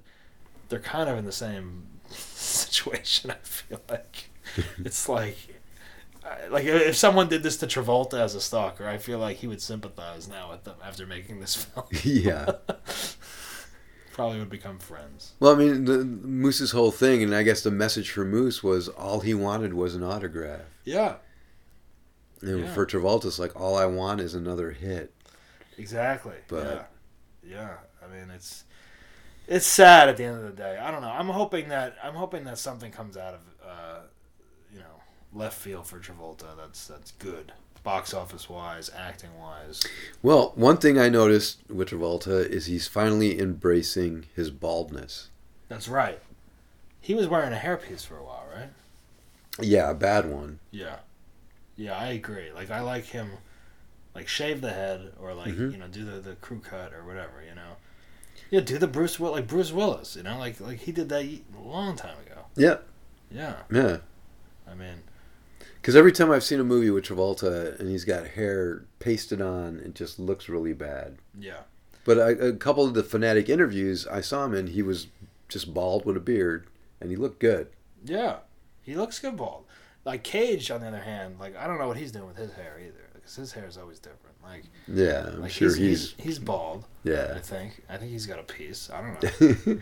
they're kind of in the same situation. I feel like it's like, like if someone did this to Travolta as a stalker, I feel like he would sympathize now with them after making this film. yeah. Probably would become friends. Well, I mean, the, Moose's whole thing, and I guess the message for Moose was all he wanted was an autograph. Yeah, And Yeah. for Travolta, it's like all I want is another hit. exactly. But- yeah, yeah. I mean, it's it's sad at the end of the day. I don't know. I'm hoping that I'm hoping that something comes out of uh, left field for Travolta. That's that's good, box office wise, acting wise. Well, one thing I noticed with Travolta is he's finally embracing his baldness. That's right. He was wearing a hairpiece for a while, right? Yeah, a bad one. Yeah, yeah. I agree. Like I like him, like shave the head or like Mhm. you know do the the crew cut or whatever. You know. Yeah, do the Bruce Will like Bruce Willis, you know, like like he did that a long time ago. Yeah, Yeah, yeah. I mean, Because every time I've seen a movie with Travolta and he's got hair pasted on, it just looks really bad. yeah, But I, a couple of the fanatic interviews I saw him in, he was just bald with a beard, and he looked good. yeah, he looks good bald. Like Cage, on the other hand, like I don't know what he's doing with his hair either, because his hair is always different. Like, Yeah, I'm like sure he's, he's, he's he's bald. Yeah, I think. I think he's got a piece. I don't know.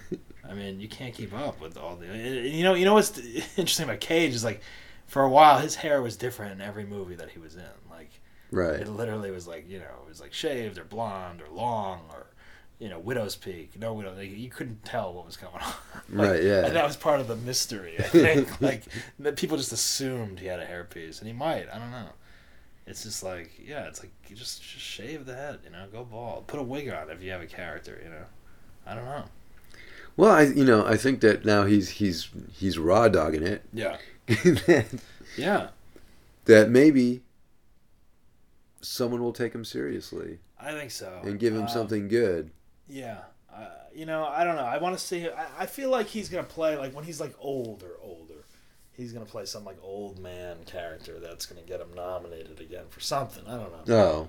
I mean, you can't keep up with all the. You know, you know what's interesting about Cage is like, for a while his hair was different in every movie that he was in. Like, right. it literally was like you know it was like shaved or blonde or long or you know widow's peak. No widow. Like, you couldn't tell what was going on. Like, Right, yeah. And that was part of the mystery. I think like that people just assumed he had a hairpiece, and he might. I don't know. It's just like yeah, it's like you just just shave the head. You know, go bald. Put a wig on if you have a character. You know, I don't know. Well, I you know I think that now he's he's he's raw dogging it. Yeah. That, Yeah. that maybe someone will take him seriously I think so. and give him Um, something good. Yeah. Uh, you know, I don't know. I want to see. I, I feel like he's gonna play like when he's like older, older. He's gonna play some like old man character that's gonna get him nominated again for something. I don't know. Oh,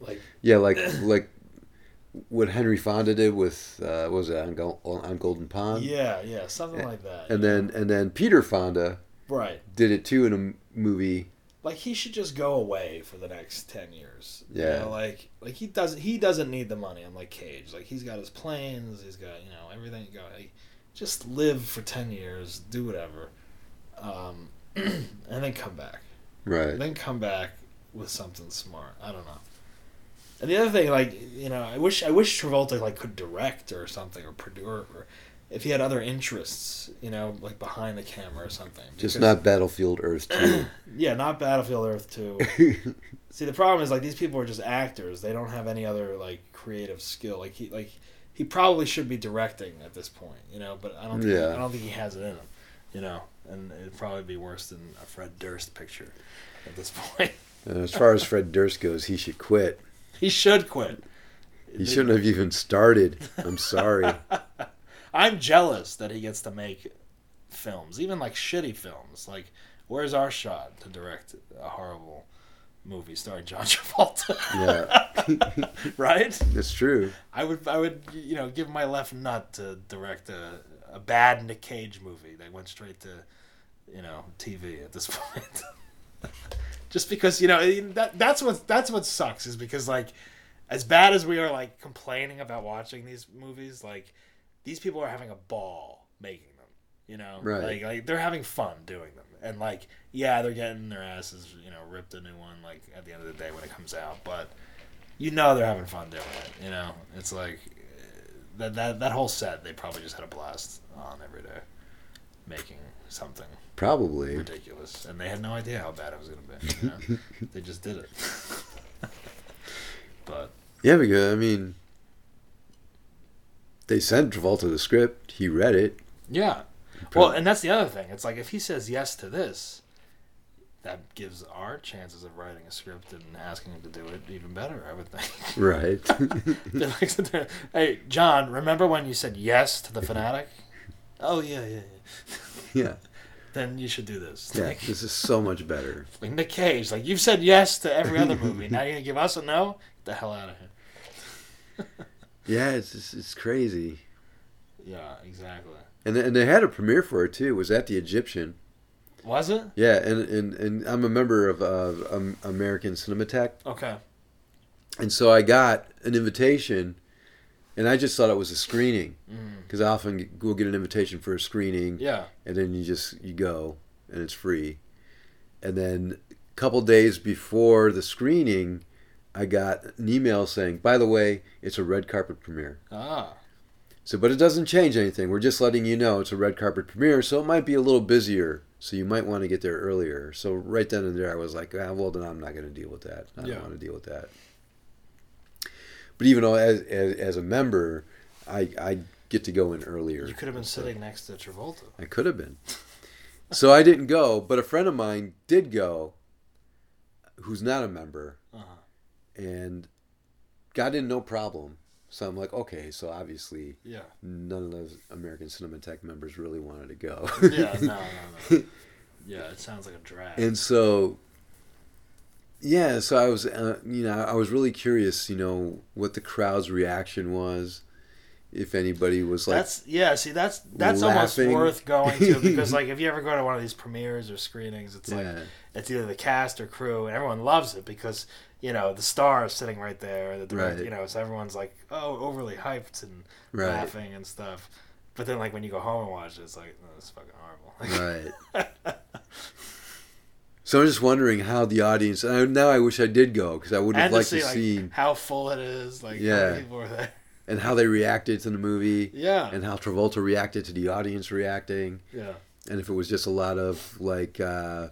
Like yeah, like like what Henry Fonda did with uh, what was it on, Gol- on Golden Pond? yeah, yeah, something like that. And then and then Peter Fonda right, did it too in a movie. like he should just go away for the next ten years. You Yeah. know, like like he doesn't he doesn't need the money. I'm like Cage. Like he's got his planes. He's got you know everything. Go like, just live for ten years. Do whatever. Um, and then come back. Right. then come back with something smart. I don't know. And the other thing, like you know, I wish I wish Travolta like could direct or something or produce or if he had other interests, you know, like behind the camera or something. Just not Battlefield Earth 2. yeah, not Battlefield Earth two. See, the problem is like these people are just actors. They don't have any other like creative skill. Like he like he probably should be directing at this point, you know. But I don't think Yeah. I don't think he has it in him, you know. And it'd probably be worse than a Fred Durst picture at this point. And as far as Fred Durst goes, he should quit. He should quit. He shouldn't have even started. I'm sorry. I'm jealous that he gets to make films, even like shitty films. Like, where's our shot to direct a horrible movie starring John Travolta? Yeah. right? It's true. I would, I would, you know, give my left nut to direct a, a bad Nick Cage movie that went straight to, you know, TV at this point. Just because you know eh, that that's what that's what sucks is because like as bad as we are like complaining about watching these movies, like these people are having a ball making them. You know, Right. Like, like they're having fun doing them, and like yeah, they're getting their asses you know ripped a new one like at the end of the day when it comes out, but you know they're having fun doing it. You know, it's like uh, that that that whole set they probably just had a blast on every day, making something Probably. ridiculous, and they had no idea how bad it was gonna be. You know? they just did it. but Yeah, we because I mean, they sent Travolta the script. He read it. yeah, well, and that's the other thing. It's like if he says yes to this, that gives our chances of writing a script and asking him to do it even better. I would think. right. They're like sitting there, hey, John, remember when you said yes to the fanatic? Oh yeah, yeah, yeah. yeah. Then you should do this. Yeah. Like, This is so much better. like Nick Cage, like you've said yes to every other movie. now you're gonna give us a no? Get the hell out of here. Yeah, it's it's, it's crazy. Yeah, exactly. And and they had a premiere for it too. It was at the Egyptian. Was it? Yeah, and and, and I'm a member of uh, um, American Cinematheque, Okay. and so I got an invitation, and I just thought it was a screening Mm. because I often will get an invitation for a screening, Yeah. and then you just you go and it's free, and then a couple days before the screening, I got an email saying, by the way, it's a red carpet premiere. Ah. So, but it doesn't change anything. We're just letting you know it's a red carpet premiere, so it might be a little busier. So you might want to get there earlier. So right then and there, I was like, ah, well, then I'm not going to deal with that. I Yeah. don't want to deal with that. But even though as, as, as a member, I, I get to go in earlier. You could have been So sitting next to Travolta. I could have been. so I didn't go, but a friend of mine did go, who's not a member, Uh-huh. And got in no problem. So I'm like, okay, so obviously Yeah. none of those American Cinematheque members really wanted to go. Yeah, no, no, no. Yeah, it sounds like a drag. and so, yeah, so I was, uh, you know, I was really curious, you know, what the crowd's reaction was, if anybody was like, that's yeah. See, that's that's almost worth going to because like if you ever go to one of these premieres or screenings, it's like yeah, it's either the cast or crew, and everyone loves it because you know the star is sitting right there, the direct, Right. you know, so everyone's like oh overly hyped and right, laughing and stuff. But then like when you go home and watch it, it's like oh, it's fucking horrible. right. So I'm just wondering how the audience. Now I wish I did go because I would have and to liked see to like see how full it is, like how Yeah. many people are there. And how they reacted to the movie Yeah, and how Travolta reacted to the audience reacting. yeah, and if it was just a lot of like uh,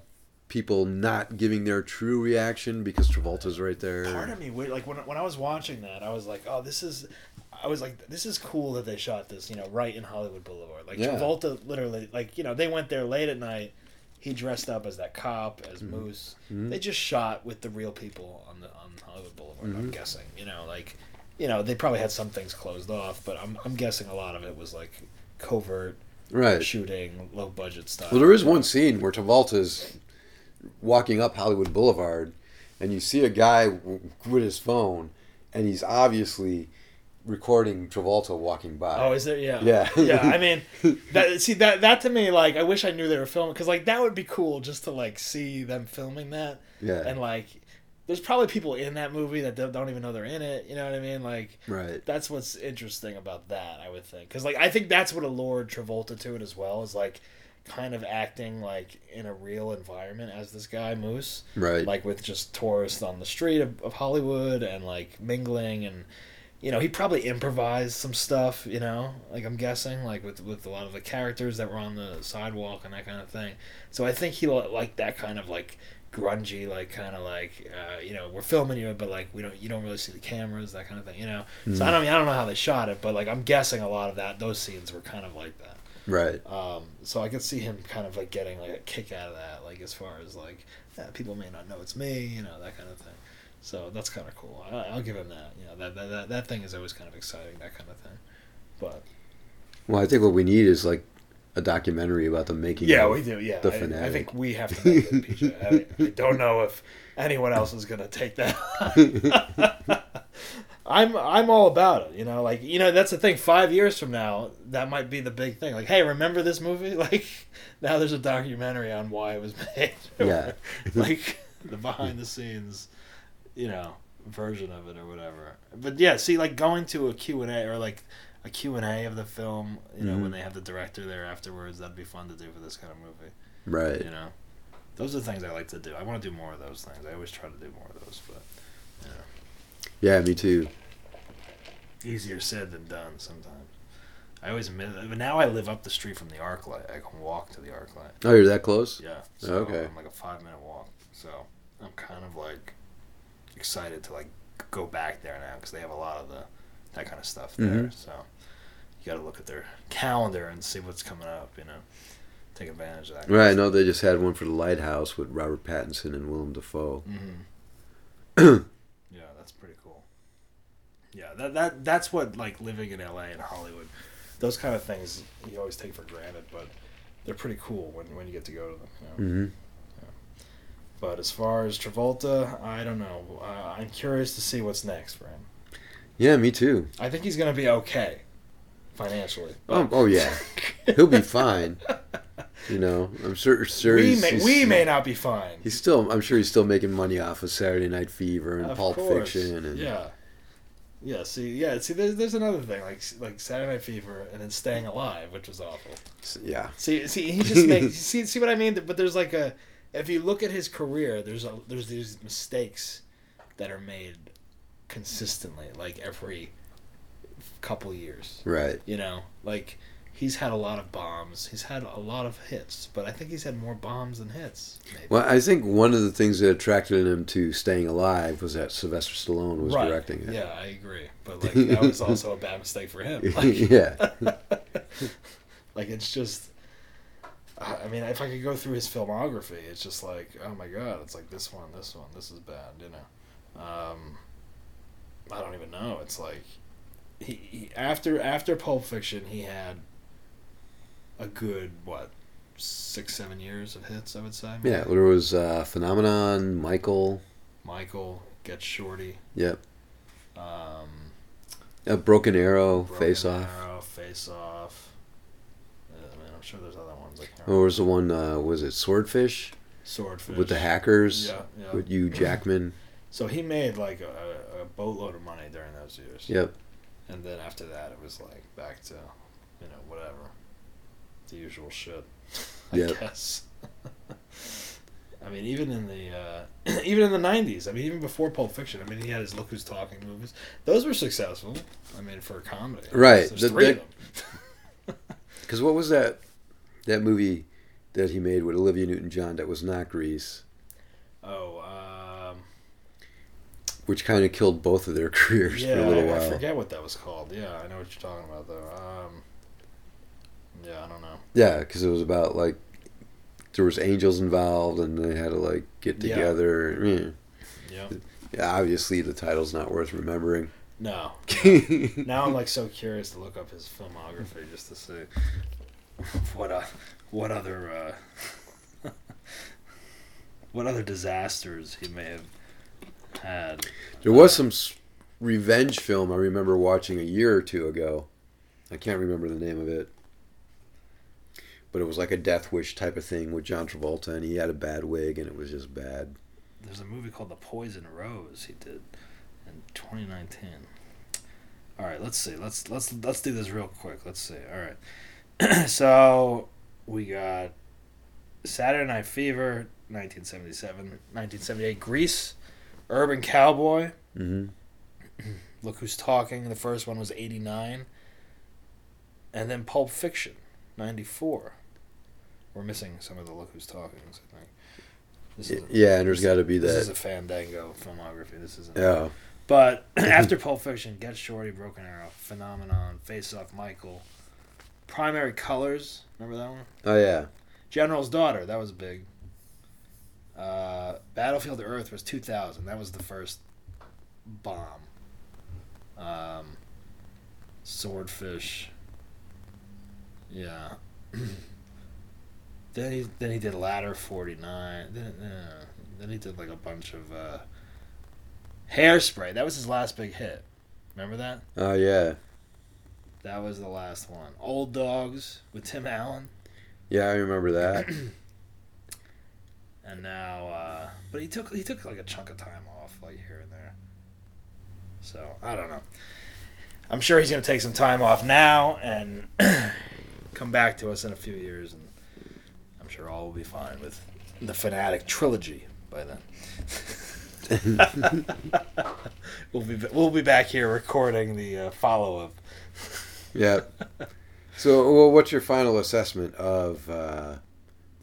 people not giving their true reaction because Travolta's right there. part of me like when when I was watching that, I was like, oh, this is. I was like, this is cool that they shot this, you know, right in Hollywood Boulevard. Like Yeah. Travolta, literally, like you know, they went there late at night. He dressed up as that cop, as Moose. Mhm. They just shot with the real people on the on Hollywood Boulevard. I'm Mhm. guessing, you know, like, you know, they probably had some things closed off, but I'm I'm guessing a lot of it was like covert right. shooting, low budget stuff. Well, there is one scene where Travolta's walking up Hollywood Boulevard, and you see a guy w- with his phone, and he's obviously recording Travolta walking by. Oh, is there? Yeah. Yeah. yeah. I mean, that see that that to me, like, I wish I knew they were filming because like that would be cool just to like see them filming that yeah, and like. There's probably people in that movie that don't even know they're in it. You know what I mean? Like right. that's what's interesting about that. I would think because like I think that's what allured Travolta to it as well is like kind of acting like in a real environment as this guy Moose Right. like with just tourists on the street of, of Hollywood and like mingling and you know he probably improvised some stuff you know like I'm guessing like with with a lot of the characters that were on the sidewalk and that kind of thing so I think he li- liked that kind of like grungy like kind of like uh, you know we're filming you but like we don't you don't really see the cameras that kind of thing you know so I don't mean I don't know how they shot it but like I'm guessing a lot of that those scenes were kind of like that right. um, so I could see him kind of like getting like a kick out of that, like as far as like yeah, people may not know it's me, you know, that kind of thing. So that's kind of cool. I, I'll give him that. You know, that, that that that thing is always kind of exciting, that kind of thing. But Well, I think what we need is like a documentary about the making. yeah, of, we do. Yeah, The I, I think we have to make it. I, I don't know if anyone else is gonna take that. I'm I'm all about it. You know, like you know that's the thing. Five years from now, that might be the big thing. Like, hey, remember this movie? Like, now there's a documentary on why it was made. Yeah. like the behind the scenes, you know, version of it or whatever. But yeah, see, like going to a Q and A or like a Q and A of the film. You know, Mhm. when they have the director there afterwards, that'd be fun to do for this kind of movie. Right. You know, those are the things I like to do. I want to do more of those things. I always try to do more of those, but Yeah, me too. easier said than done sometimes. I always admit but now I live up the street from the ArcLight. I can walk to the ArcLight. Oh, you're that close? Yeah. So Okay. I'm like a five minute walk. So I'm kind of like excited to like go back there now because they have a lot of the that kind of stuff there. Mhm. So you got to look at their calendar and see what's coming up. You know, take advantage of that. Right. I know they just had one for the Lighthouse with Robert Pattinson and Willem Dafoe. hmm yeah, that's pretty cool. Yeah, that that that's what like living in LA and Hollywood. Those kind of things you always take for granted, but they're pretty cool when, when you get to go to them. You know? hmm But as far as Travolta, I don't know. Uh, I'm curious to see what's next for him. Yeah, me too. I think he's going to be okay financially. Oh, oh yeah, he'll be fine. You know, I'm sure. sure we may, we may not be fine. He's still. I'm sure he's still making money off of Saturday Night Fever and Of Pulp course. Fiction and yeah, yeah. See, yeah. See, there's there's another thing like like Saturday Night Fever and then Staying Alive, which was awful. yeah. See, see, he just makes see see what I mean. But there's like a if you look at his career, there's a there's these mistakes that are made consistently, like every couple years. Right. You know, like he's had a lot of bombs. He's had a lot of hits, but I think he's had more bombs than hits. Maybe. Well, I think one of the things that attracted him to Staying Alive was that Sylvester Stallone was right. directing it. Yeah, I agree. But like that was also a bad mistake for him. Like, yeah. like it's just. I I mean, if I could go through his filmography, it's just like, oh my god, it's like this one, this one, this is bad, you know. Um, I don't even know. It's like, he, he after after Pulp Fiction, he had a good what six seven years of hits. I would say. Yeah. There was uh, Phenomenon, Michael, Michael Get Shorty. Yep. Um, uh, Broken Arrow, Broken Face Off. Arrow, Face Off. I mean, I'm sure there's other ones. I can't Or was the one? Uh, was it Swordfish Swordfish with the hackers Yeah, yeah. with Hugh Jackman? So he made like a, a boatload of money during those years. Yep. And then after that, it was like back to, you know, whatever, the usual shit. I Yep. guess. I mean, even in the uh, even in the '90s. I mean, even before Pulp Fiction. I mean, he had his Look Who's Talking movies. Those were successful. I mean, for a comedy. Right. There's The- three of them. Because what was that? That movie that he made with Olivia Newton-John that was not Grease, Oh, um, which kind of killed both of their careers yeah, for a little I, I forget what that was called. Yeah, I know what you're talking about though. Um, yeah, I don't know. Yeah, because it was about like there was angels involved, and they had to like get together. Yeah. Yeah. Yeah, obviously the title's not worth remembering. No. yeah, Now I'm like so curious to look up his filmography just to see what uh, what other uh, what other disasters he may have had. there was uh, some revenge film I remember watching a year or two ago. I can't remember the name of it, but it was like a Death Wish type of thing with John Travolta, and he had a bad wig, and it was just bad. There's a movie called The Poison Rose he did in 2019. All right, let's see. Let's let's let's do this real quick. Let's see. All right. so we got Saturday Night Fever, 1977, 1978. Grease, Urban Cowboy. hmm Look Who's Talking. The first one was 89. And then Pulp Fiction, 94. We're missing some of the Look Who's Talking, I think. This is Yeah, and there's got to be that. this is a Fandango filmography. This isn't. Yeah, But after Pulp Fiction, Get Shorty, Broken Arrow, Phenomenon, Face Off, Michael, Primary Colors. Remember that one? oh yeah, General's Daughter. That was big. Uh, Battlefield Earth was 2000. That was the first bomb. Um, Swordfish. Yeah. then he then he did Ladder 49. Then uh, then he did like a bunch of uh, Hairspray. That was his last big hit. Remember that? oh yeah, That was the last one. Old Dogs with Tim Allen. yeah. I remember that. and now uh but he took he took like a chunk of time off like here and there so i don't know i'm sure he's going to take some time off now and come back to us in a few years and i'm sure all will be fine with the fanatic trilogy by then we'll be we'll be back here recording the uh, follow up. yeah. So, well, what's your final assessment of uh,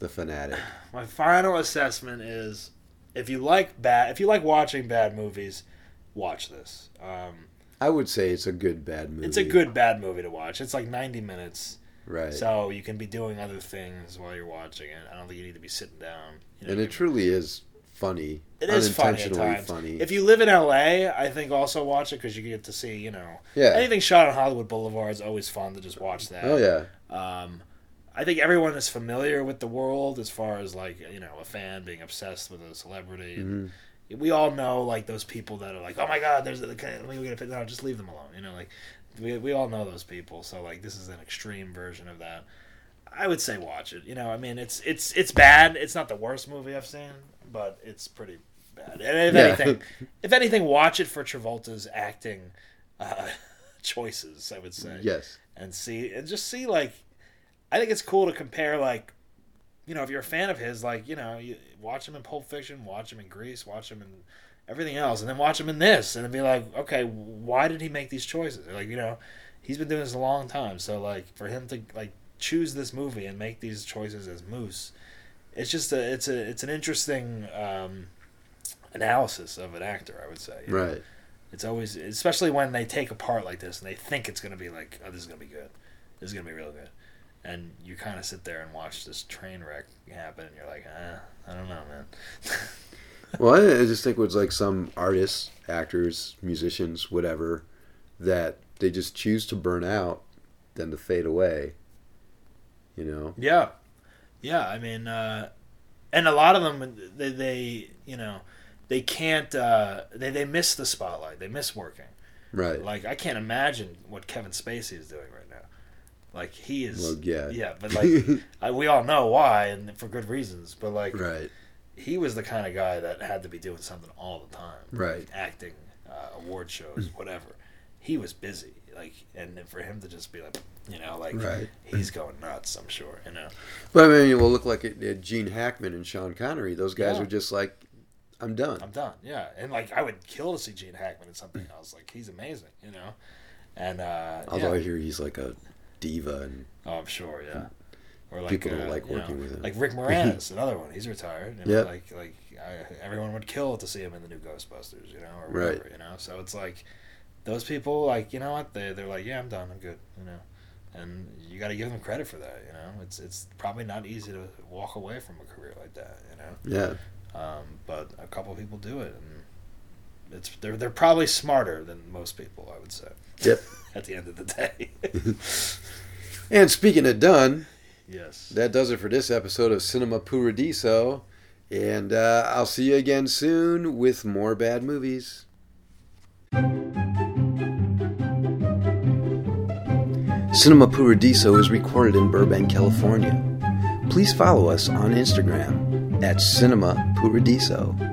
the fanatic? My final assessment is, if you like bad, if you like watching bad movies, watch this. Um, I would say it's a good bad movie. it's a good bad movie to watch. It's like ninety minutes, right? so you can be doing other things while you're watching it. I don't think you need to be sitting down. You know, and it truly is funny. It is funny at times. funny. If you live in LA, I think also watch it because you get to see, you know, yeah. anything shot on Hollywood Boulevard is always fun to just watch that. Oh yeah. Um, I think everyone is familiar with the world as far as like you know a fan being obsessed with a celebrity. Mhm. We all know like those people that are like, oh my god, there's the a let me get a picture. No, just leave them alone. You know, like we we all know those people. So like this is an extreme version of that. I would say watch it. You know, I mean, it's it's it's bad. It's not the worst movie I've seen, but it's pretty bad. And if Yeah. anything, if anything, watch it for Travolta's acting uh, choices. I would say Yes. and see and just see like I think it's cool to compare like you know if you're a fan of his like you know you watch him in Pulp Fiction, watch him in Grease, watch him in everything else, and then watch him in this, and then be like, okay, why did he make these choices? Like you know, he's been doing this a long time, so like for him to like choose this movie and make these choices as Moose, it's just a it's a it's an interesting um, analysis of an actor, I would say. you know? Right. It's always, especially when they take a part like this and they think it's going to be like, oh, this is going to be good. This is going to be real good. And you kind of sit there and watch this train wreck happen, and you're like, eh, I don't know, man. Well, I, just think it was like some artists, actors, musicians, whatever, that they just choose to burn out than to fade away. You know. yeah, yeah. I mean, uh, and a lot of them, they, they you know, they can't, uh, they they miss the spotlight. They miss working. Right. Like I can't imagine what Kevin Spacey is doing right now. Like he is, Well, yeah. yeah. But like, I, we all know why, and for good reasons. But like, right. he was the kind of guy that had to be doing something all the time, Right. acting, uh, award shows, whatever. He was busy, like, and for him to just be like, you know, like Right. he's going nuts. I'm sure, you know. But I mean, it will look like it, it, Gene Hackman and Sean Connery. Those guys Yeah. are just like, I'm done. I'm done. Yeah, and like I would kill to see Gene Hackman in something else. Like he's amazing, you know. And uh, Although yeah. I hear he's like a diva and oh, I'm sure, yeah. Or like people uh, don't like you know, working with him. Like Rick Moranis, another one. He's retired. You know, Yeah. Like like I, everyone would kill to see him in the new Ghostbusters, you know, or Right. whatever, you know. So it's like those people, like you know what they they're like, yeah, I'm done, I'm good, you know. And you got to give them credit for that, you know. It's it's probably not easy to walk away from a career like that, you know. yeah. Um, but a couple people do it, and it's they're they're probably smarter than most people, I would say. Yep. At the end of the day. And speaking of done, yes. that does it for this episode of Cinema Poo-Radiso. And uh, I'll see you again soon with more bad movies. Cinema Poo-Radiso is recorded in Burbank, California. Please follow us on Instagram at Cinema Poo-Radiso.